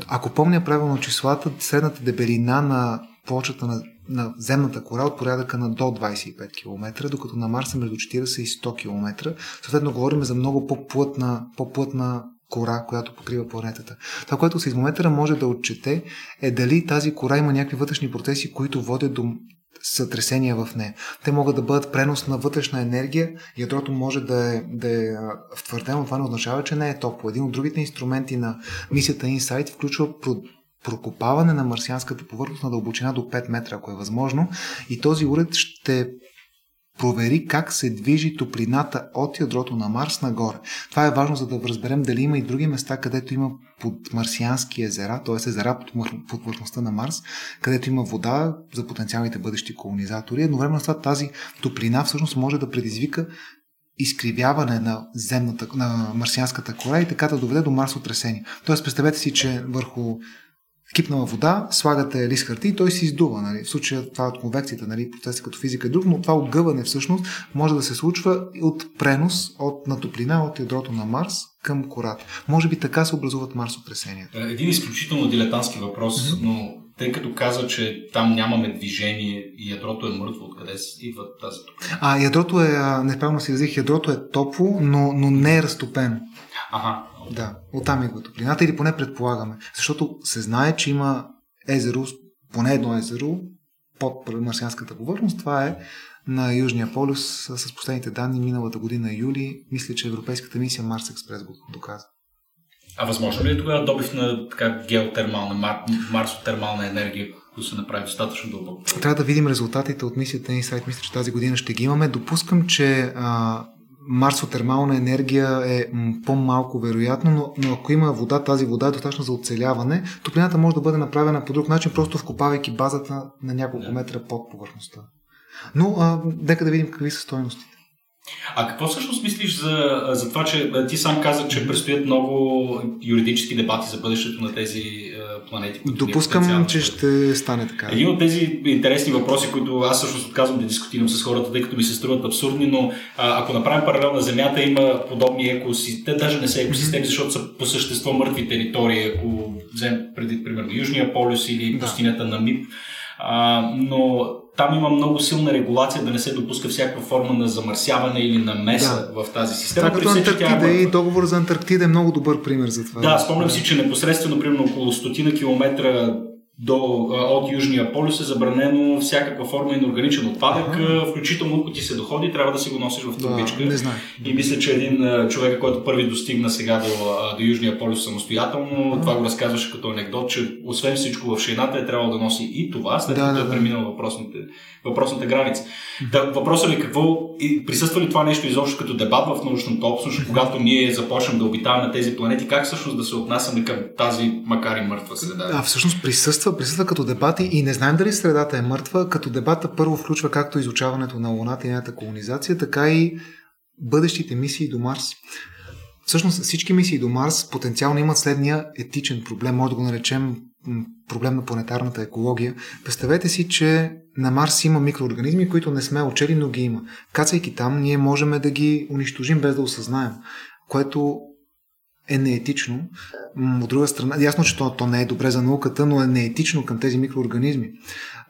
Ако помня правилно числата, средната дебелина на плочата на, на земната кора от порядъка на до 25 км, докато на Марс е между 40 и 100 км. Съответно, говорим за много по-плътна, по-плътна кора, която покрива планетата. Това, което сейзмометъра може да отчете е дали тази кора има някакви вътрешни процеси, които водят до сътресения в нея. Те могат да бъдат пренос на вътрешна енергия, ядрото може да е, да е втвърдено, това не означава, че не е топло. Един от другите инструменти на мисията Insight включва прокопаване на марсианската повърхност на дълбочина до 5 метра, ако е възможно. И този уред ще провери как се движи топлината от ядрото на Марс нагоре. Това е важно, за да разберем дали има и други места, където има под марсиански езера, т.е. езера под повърхността на Марс, където има вода за потенциалните бъдещи колонизатори. Едновременно с това тази топлина всъщност може да предизвика изкривяване на земната, на марсианската кора и така да доведе до марсотресение. Тоест, представете си, че върху кипнала вода, слагате лист хартия и той се издува. Нали? В случая това е от конвекцията, нали? процеса като физика е друг, но това огъване всъщност може да се случва от пренос от, на топлина от ядрото на Марс към кората. Може би така се образуват марсотресенията. Е, един изключително дилетантски въпрос, mm-hmm. но тъй като каза, че там нямаме движение и ядрото е мъртво, откъде идва тази топлина? А, ядрото е, неправилно си изразих, ядрото е топло, но, но не е разтопено. Ага. Да, оттам идва топлината или поне предполагаме. Защото се знае, че има езеро, поне едно езеро под марсианската повърхност. Това е на Южния полюс с последните данни миналата година юли. Мисля, че Европейската мисия Марс Експрес го доказа. А възможно ли е тогава добив на така геотермална, мар, марсотермална енергия, която се направи достатъчно дълбоко? Трябва да видим резултатите от мисията Insight. Мисля, че тази година ще ги имаме. Допускам, че а, марсотермална енергия е по-малко вероятно, но, но ако има вода, тази вода е достатъчно за оцеляване. Топлината може да бъде направена по друг начин, просто вкопавайки базата на няколко метра под повърхността. Но а, нека да видим какви са стоеностите. А какво всъщност мислиш за, за това, че ти сам каза, че предстоят много юридически дебати за бъдещето на тези планети? Допускам, че ще стане така. Един от тези интересни въпроси, които аз всъщност отказвам да дискутирам с хората, тъй като ми се струват абсурдни, но а, ако направим паралел на Земята, има подобни екосистеми, те даже не са екосистеми, защото са по същество мъртви територии, ако вземем преди, примерно, Южния полюс или да. пустинята на Мип. А, но там има много силна регулация да не се допуска всякаква форма на замърсяване или на меса да. в тази система. Това като Антарктида и договор за Антарктида е много добър пример за това. Да, спомням си, че непосредствено, примерно около стотина километра до, от Южния полюс е забранено всякаква форма на органичен отпадък, ага. включително ако ти се доходи, трябва да си го носиш в турбичка. Да, не И мисля, че един човек, който първи достигна сега до, до Южния полюс самостоятелно, ага. това го разказваше като анекдот, че освен всичко в шейната е трябвало да носи и това, след като да, е преминал въпросните въпросната граница. Да, въпросът е какво присъства ли това нещо изобщо като дебат в научната общност, когато ние започнем да обитаваме тези планети, как всъщност да се отнасяме към тази, макар и мъртва среда? А, всъщност присъства, присъства като дебати и не знаем дали средата е мъртва, като дебата първо включва както изучаването на Луната и нейната колонизация, така и бъдещите мисии до Марс. Всъщност всички мисии до Марс потенциално имат следния етичен проблем, може да го наречем проблем на планетарната екология. Представете си, че на Марс има микроорганизми, които не сме учели, но ги има. Кацайки там, ние можем да ги унищожим без да осъзнаем, което е неетично. От друга страна, ясно, че то, то не е добре за науката, но е неетично към тези микроорганизми.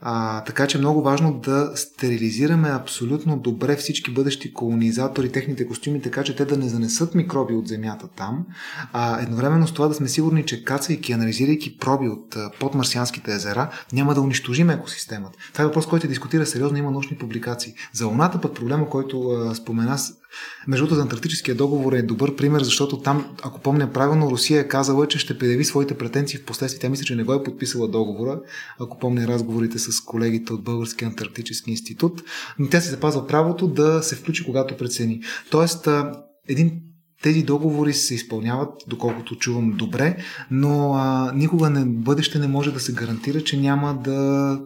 А, така че е много важно да стерилизираме абсолютно добре всички бъдещи колонизатори, техните костюми, така че те да не занесат микроби от земята там. А едновременно с това да сме сигурни, че кацайки, анализирайки проби от подмарсианските езера, няма да унищожим екосистемата. Това е въпрос, който дискутира сериозно, има научни публикации. За Луната пък проблема, който а, спомена между другото, Антарктическия договор е добър пример, защото там, ако помня правилно, Русия е казала, че ще предяви своите претенции в последствие. Тя мисля, че не го е подписала договора, ако помня разговорите с с колегите от Българския антарктически институт, но тя си запазва правото да се включи когато прецени. Тоест, един тези договори се изпълняват, доколкото чувам добре, но а, никога не, бъдеще не може да се гарантира, че няма да,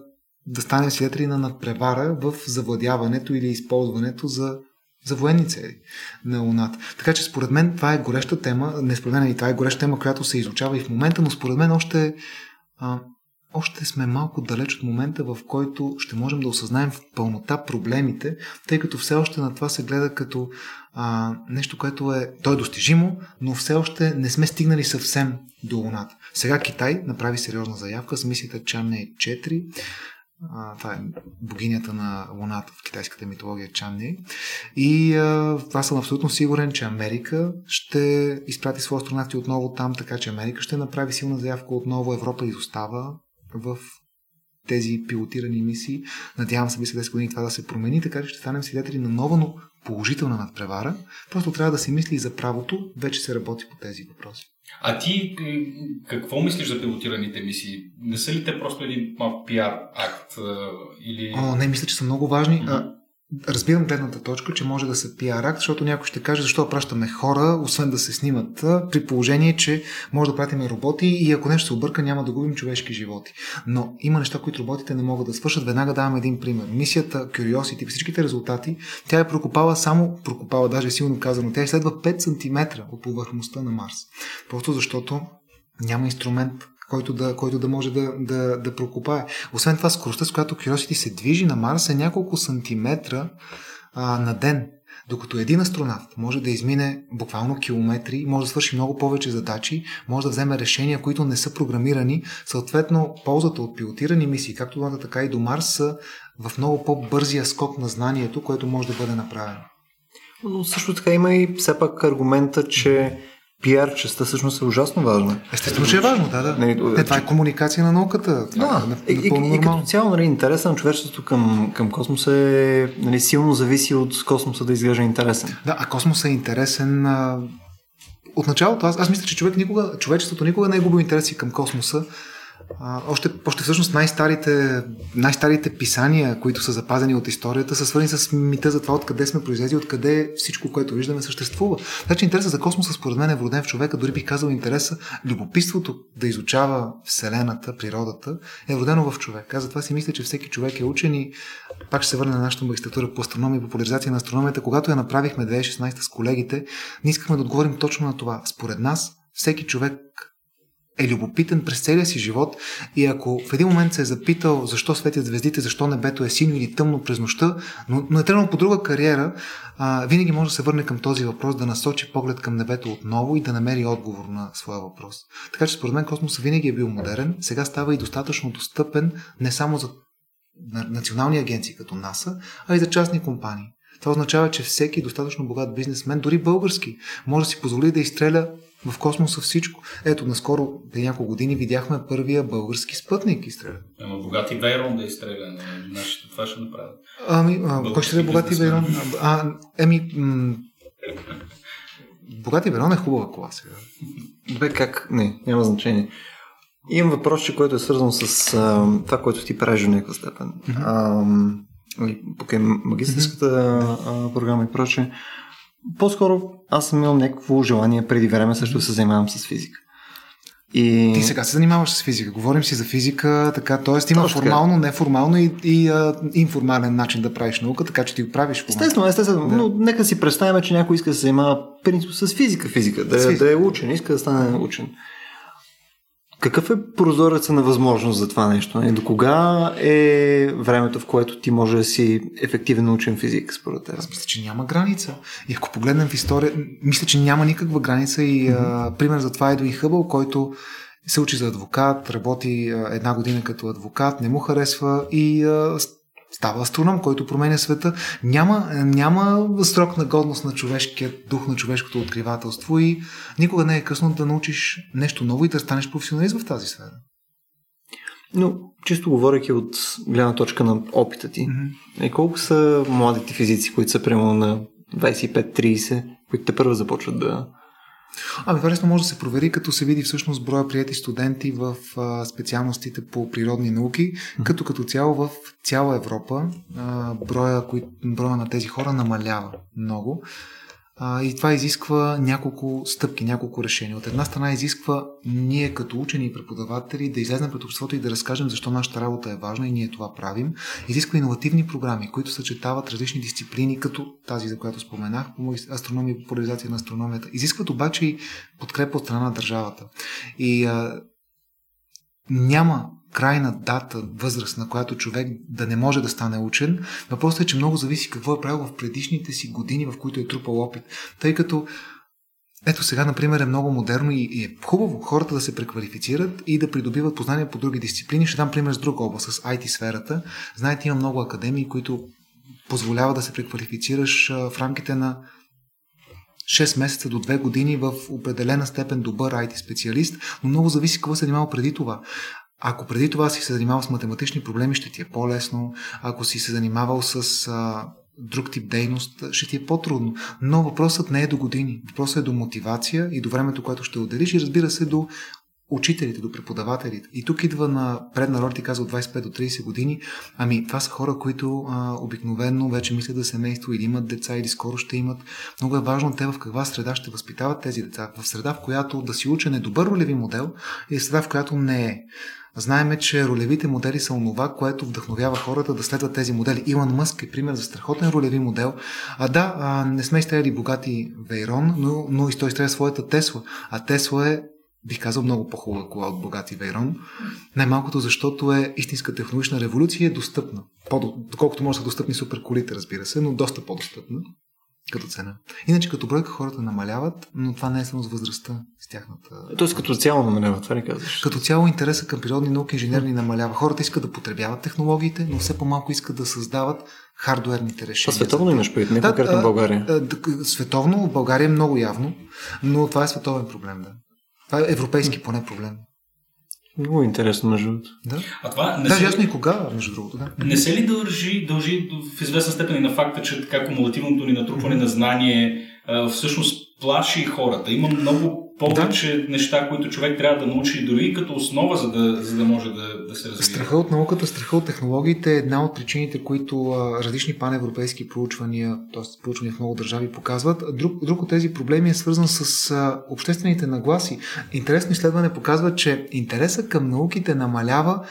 да стане свидетели на надпревара в завладяването или използването за, за военни цели на Луната. Така че според мен това е гореща тема, не според мен и това е гореща тема, която се изучава и в момента, но според мен още а, още сме малко далеч от момента, в който ще можем да осъзнаем в пълнота проблемите, тъй като все още на това се гледа като а, нещо, което е, то е достижимо, но все още не сме стигнали съвсем до Луната. Сега Китай направи сериозна заявка с мисията Чанне 4. А, това е богинята на Луната в китайската митология Чанне. И а, това съм абсолютно сигурен, че Америка ще изпрати своя астронавти отново там, така че Америка ще направи силна заявка отново. Европа изостава в тези пилотирани мисии. Надявам се, би 10 години това да се промени, така че ще станем свидетели на нова, но положителна надпревара. Просто трябва да се мисли и за правото. Вече се работи по тези въпроси. А ти какво мислиш за пилотираните мисии? Не са ли те просто един малко пиар акт? Или... О, не, мисля, че са много важни. Mm-hmm. Разбирам гледната точка, че може да се пиар акт, защото някой ще каже защо пращаме хора, освен да се снимат, при положение, че може да пратиме роботи и ако нещо се обърка, няма да губим човешки животи. Но има неща, които роботите не могат да свършат. Веднага давам един пример. Мисията Curiosity, всичките резултати, тя е прокопала само, прокопала даже силно казано, тя изследва 5 см от повърхността на Марс. Просто защото няма инструмент, който да, който да може да, да, да прокопае. Освен това, скоростта, с която Curiosity се движи на Марс е няколко сантиметра а, на ден. Докато един астронавт може да измине буквално километри, може да свърши много повече задачи, може да вземе решения, които не са програмирани, съответно ползата от пилотирани мисии, както до така и до Марс, са в много по-бързия скок на знанието, което може да бъде направено. Но също така има и все пак аргумента, че пиар частта всъщност е ужасно важна. Естествено, че е важно, да, да. Не, не, това е комуникация на науката. Това да, е, и, и, и, като цяло, нали, интереса на човечеството към, към космоса е нали, силно зависи от космоса да изглежда интересен. Да, а космоса е интересен а... от началото. Аз, аз мисля, че човек никога, човечеството никога не е губил интереси към космоса. А, още, още всъщност най-старите, най-старите писания, които са запазени от историята, са свързани с мита за това откъде сме произлезли, откъде всичко, което виждаме, съществува. Значи интересът за космоса според мен е вроден в човека, дори бих казал интереса, любопитството да изучава Вселената, природата, е вродено в човек. Аз затова си мисля, че всеки човек е учен и пак ще се върне на нашата магистратура по астрономия и популяризация на астрономията. Когато я направихме 2016 с колегите, не искахме да отговорим точно на това. Според нас, всеки човек е любопитен през целия си живот и ако в един момент се е запитал защо светят звездите, защо небето е синьо или тъмно през нощта, но, но е тръгнал по друга кариера, а, винаги може да се върне към този въпрос, да насочи поглед към небето отново и да намери отговор на своя въпрос. Така че според мен космосът винаги е бил модерен, сега става и достатъчно достъпен не само за национални агенции като НАСА, а и за частни компании. Това означава, че всеки достатъчно богат бизнесмен, дори български, може да си позволи да изстреля в космоса всичко. Ето, наскоро, преди няколко години, видяхме първия български спътник изстреля. Ама богати Вейрон да изстреля. Нашите това ще направят. Ами, а, кой ще е богати Вейрон? А, еми, м- богати Вейрон е хубава кола сега. Бе, как? Не, няма значение. Имам въпрос, който е свързан с а, това, което ти правиш в някаква степен. Mm-hmm. А, покрай магистрската mm-hmm. програма и прочее. По-скоро аз съм имал някакво желание преди време също да се занимавам с физика. И... Ти сега се занимаваш с физика. Говорим си за физика, така, т.е. има Точно формално, неформално и, и а, информален начин да правиш наука, така че ти го правиш момента. Естествено, естествено. Да. Но нека си представим, че някой иска да се занимава принцип с физика, физика, да, с физика. да е учен, иска да стане учен. Какъв е прозореца на възможност за това нещо? До кога е времето, в което ти може да си ефективен учен физик, според теб? Аз мисля, че няма граница. И ако погледнем в история, мисля, че няма никаква граница и mm-hmm. а, пример за това е и Хъбъл, който се учи за адвокат, работи а, една година като адвокат, не му харесва и а, става астроном, който променя света. Няма, няма срок на годност на човешкия дух, на човешкото откривателство и никога не е късно да научиш нещо ново и да станеш професионалист в тази сфера. Но, чисто говоряки от гледна точка на опита ти, mm-hmm. колко са младите физици, които са прямо на 25-30, които те първо започват да Ами лесно може да се провери, като се види всъщност броя прияти студенти в а, специалностите по природни науки, като като цяло в цяла Европа а, броя, кои, броя на тези хора намалява много. А, и това изисква няколко стъпки, няколко решения. От една страна изисква ние като учени и преподаватели да излезем пред обществото и да разкажем защо нашата работа е важна и ние това правим. Изисква иновативни програми, които съчетават различни дисциплини, като тази, за която споменах, астрономия и популяризация на астрономията. Изискват обаче и подкрепа от страна на държавата. И а, няма крайна дата, възраст, на която човек да не може да стане учен. Въпросът е, че много зависи какво е правил в предишните си години, в които е трупал опит. Тъй като ето сега, например, е много модерно и е хубаво хората да се преквалифицират и да придобиват познания по други дисциплини. Ще дам пример с друга област, с IT сферата. Знаете, има много академии, които позволяват да се преквалифицираш в рамките на 6 месеца до 2 години в определена степен добър IT специалист, но много зависи какво се е занимава преди това. Ако преди това си се занимавал с математични проблеми, ще ти е по-лесно. Ако си се занимавал с а, друг тип дейност, ще ти е по-трудно. Но въпросът не е до години. Въпросът е до мотивация и до времето, което ще отделиш и разбира се до учителите, до преподавателите. И тук идва на предна роля, ти каза от 25 до 30 години. Ами, това са хора, които а, обикновенно вече мислят за семейство или имат деца, или скоро ще имат. Много е важно те в каква среда ще възпитават тези деца. В среда, в която да си учен е добър ролеви модел и среда, в която не е. Знаеме, че ролевите модели са онова, което вдъхновява хората да следват тези модели. Илон Мъск е пример за страхотен ролеви модел. А да, а, не сме изстреляли богати Вейрон, но, но и той изстреля своята Тесла. А Тесла е бих казал, много по-хубава кола от богати Вейрон. Най-малкото, защото е истинска технологична революция и е достъпна. Доколкото може да са достъпни суперколите, разбира се, но доста по-достъпна като цена. Иначе като бройка хората намаляват, но това не е само с възрастта, с тяхната... Тоест като цяло намалява, това не казваш? Като цяло интереса към природни науки инженерни намалява. Хората искат да потребяват технологиите, но все по-малко искат да създават хардуерните решения. А световно имаш предвид, не конкретно в България? Световно, България е много явно, но това е световен проблем, да. Това е европейски поне проблем. Много интересно, между другото. Да. А това не Даже ясно и кога, между другото. Да. Не се ли дължи, дължи в известна степен и на факта, че така кумулативното ни натрупване mm-hmm. на знание всъщност плаши хората? Има много повече да. неща, които човек трябва да научи дори като основа, за да, за да може да, да се развие. Страха от науката, страха от технологиите е една от причините, които различни паневропейски проучвания, т.е. проучвания в много държави показват. Друг, друг от тези проблеми е свързан с обществените нагласи. Интересно изследване показва, че интереса към науките намалява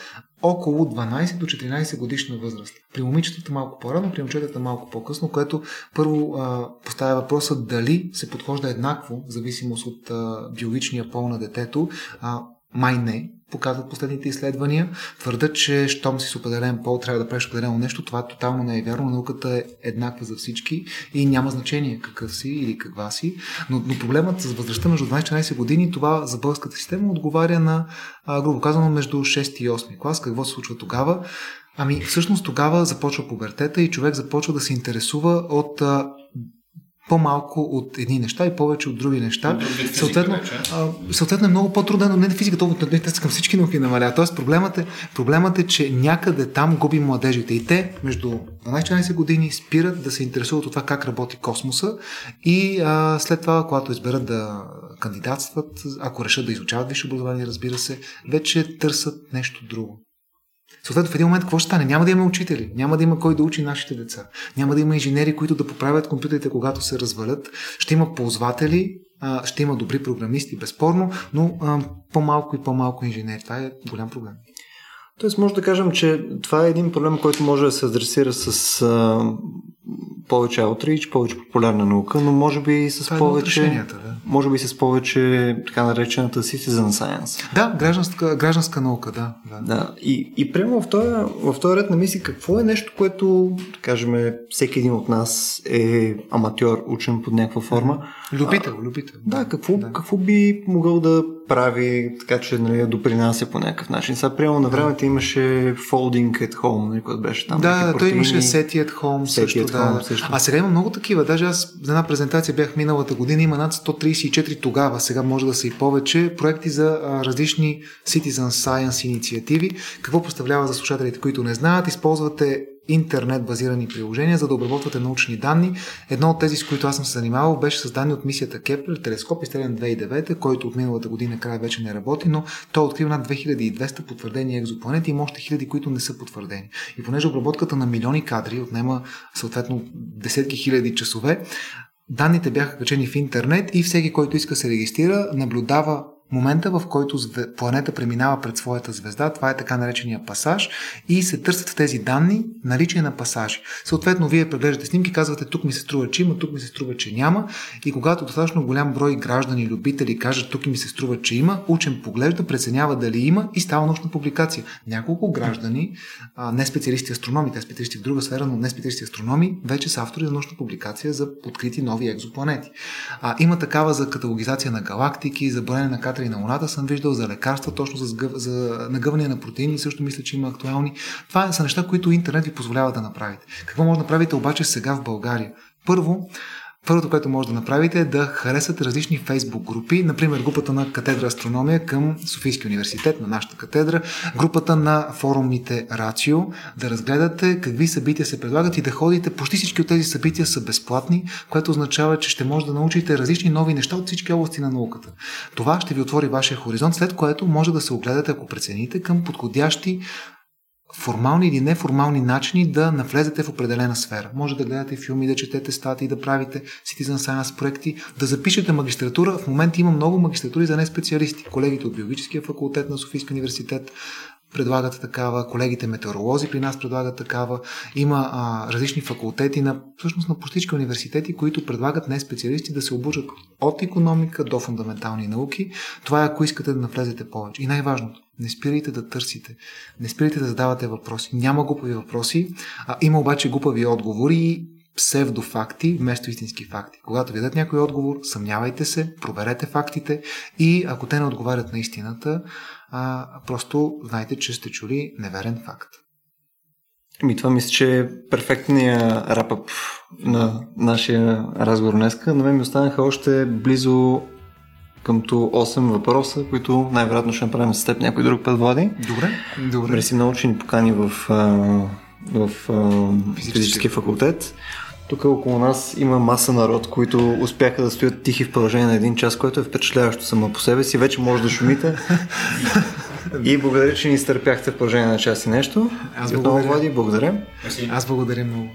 около 12 до 14 годишна възраст. При момичетата малко по-рано, при момчетата малко по-късно, което първо а, поставя въпроса дали се подхожда еднакво, в зависимост от а, биологичния пол на детето. А, май не, показват последните изследвания. Твърдат, че щом си с определен пол трябва да правиш определено нещо. Това тотално не е вярно. Науката е еднаква за всички и няма значение какъв си или каква си. Но, но проблемът с възрастта между 12-14 години, това за българската система отговаря на, грубо казано, между 6 и 8 клас. Какво се случва тогава? Ами, всъщност тогава започва пубертета и човек започва да се интересува от по-малко от едни неща и повече от други неща. Физика, съответно, а, съответно е много по-трудно, не на физика, толкова не към всички науки намалява. Тоест проблемът е, проблемът е, че някъде там губи младежите и те между 12-14 години спират да се интересуват от това как работи космоса и а, след това, когато изберат да кандидатстват, ако решат да изучават висше образование, разбира се, вече търсят нещо друго. Съответно, в един момент какво ще стане? Няма да има учители, няма да има кой да учи нашите деца, няма да има инженери, които да поправят компютрите, когато се развалят, ще има ползватели, ще има добри програмисти, безспорно, но по-малко и по-малко инженери. Това е голям проблем. Тоест, може да кажем, че това е един проблем, който може да се адресира с а, повече аутрич, повече популярна наука, но може би и с това е повече. Е да. Може би с повече така наречената citizen science. Да, гражданска, гражданска наука, да. Да, да. И, и прямо в този, в този ред на мисли, какво е нещо, което, да кажем, всеки един от нас е аматьор, учен под някаква форма. Любител, любител. Да, какво, да. какво би могъл да прави така, че нали, да допринася по някакъв начин. Сега, приема на времето имаше folding at home, нали, който беше там. Да, той имаше SETI at home, също, at home да. също. А сега има много такива. Даже аз за една презентация бях миналата година, има над 134 тогава, сега може да са и повече, проекти за а, различни Citizen Science инициативи. Какво представлява за слушателите, които не знаят? Използвате интернет базирани приложения, за да обработвате научни данни. Едно от тези, с които аз съм се занимавал, беше с данни от мисията Кеплер, телескоп изстрелян 2009, който от миналата година края вече не работи, но той открил над 2200 потвърдени екзопланети и още хиляди, които не са потвърдени. И понеже обработката на милиони кадри отнема съответно десетки хиляди часове, Данните бяха качени в интернет и всеки, който иска се регистрира, наблюдава момента, в който планета преминава пред своята звезда, това е така наречения пасаж, и се търсят в тези данни наличие на пасажи. Съответно, вие преглеждате снимки, казвате тук ми се струва, че има, тук ми се струва, че няма, и когато достатъчно голям брой граждани, любители кажат тук ми се струва, че има, учен поглежда, преценява дали има и става научна публикация. Няколко граждани, не специалисти астрономи, те специалисти в друга сфера, но не специалисти астрономи, вече са автори на научна публикация за открити нови екзопланети. А, има такава за каталогизация на галактики, за броене на катери на Луната съм виждал, за лекарства, точно за, сгъв, за нагъване на протеини, също мисля, че има актуални. Това са неща, които интернет ви позволява да направите. Какво може да направите обаче сега в България? Първо, Първото, което може да направите е да харесате различни фейсбук групи, например групата на катедра астрономия към Софийския университет, на нашата катедра, групата на форумите Рацио, да разгледате какви събития се предлагат и да ходите. Почти всички от тези събития са безплатни, което означава, че ще може да научите различни нови неща от всички области на науката. Това ще ви отвори вашия хоризонт, след което може да се огледате, ако прецените, към подходящи формални или неформални начини да навлезете в определена сфера. Може да гледате филми, да четете статии, да правите Citizen Science проекти, да запишете магистратура. В момента има много магистратури за не специалисти. Колегите от биологическия факултет на Софийския университет предлагат такава, колегите метеоролози при нас предлагат такава. Има а, различни факултети на, всъщност на всички университети, които предлагат не специалисти да се обучат от економика до фундаментални науки. Това е ако искате да навлезете повече. И най-важното, не спирайте да търсите. Не спирайте да задавате въпроси. Няма глупави въпроси, а има обаче глупави отговори псевдофакти вместо истински факти. Когато ви дадат някой отговор, съмнявайте се, проверете фактите и ако те не отговарят на истината, а, просто знайте, че сте чули неверен факт. Ми, това мисля, че е перфектният рапъп на нашия разговор днеска. На мен ми останаха още близо къмто 8 въпроса, които най-вероятно ще направим с теб някой друг път, Влади. Добре, добре. Мерси много, че ни покани в, в, физическия факултет. Тук около нас има маса народ, които успяха да стоят тихи в продължение на един час, което е впечатляващо само по себе си. Вече може да шумите. [LAUGHS] и благодаря, че ни изтърпяхте в продължение на час и нещо. Аз благодаря. Влади, благодаря. Аз благодаря много.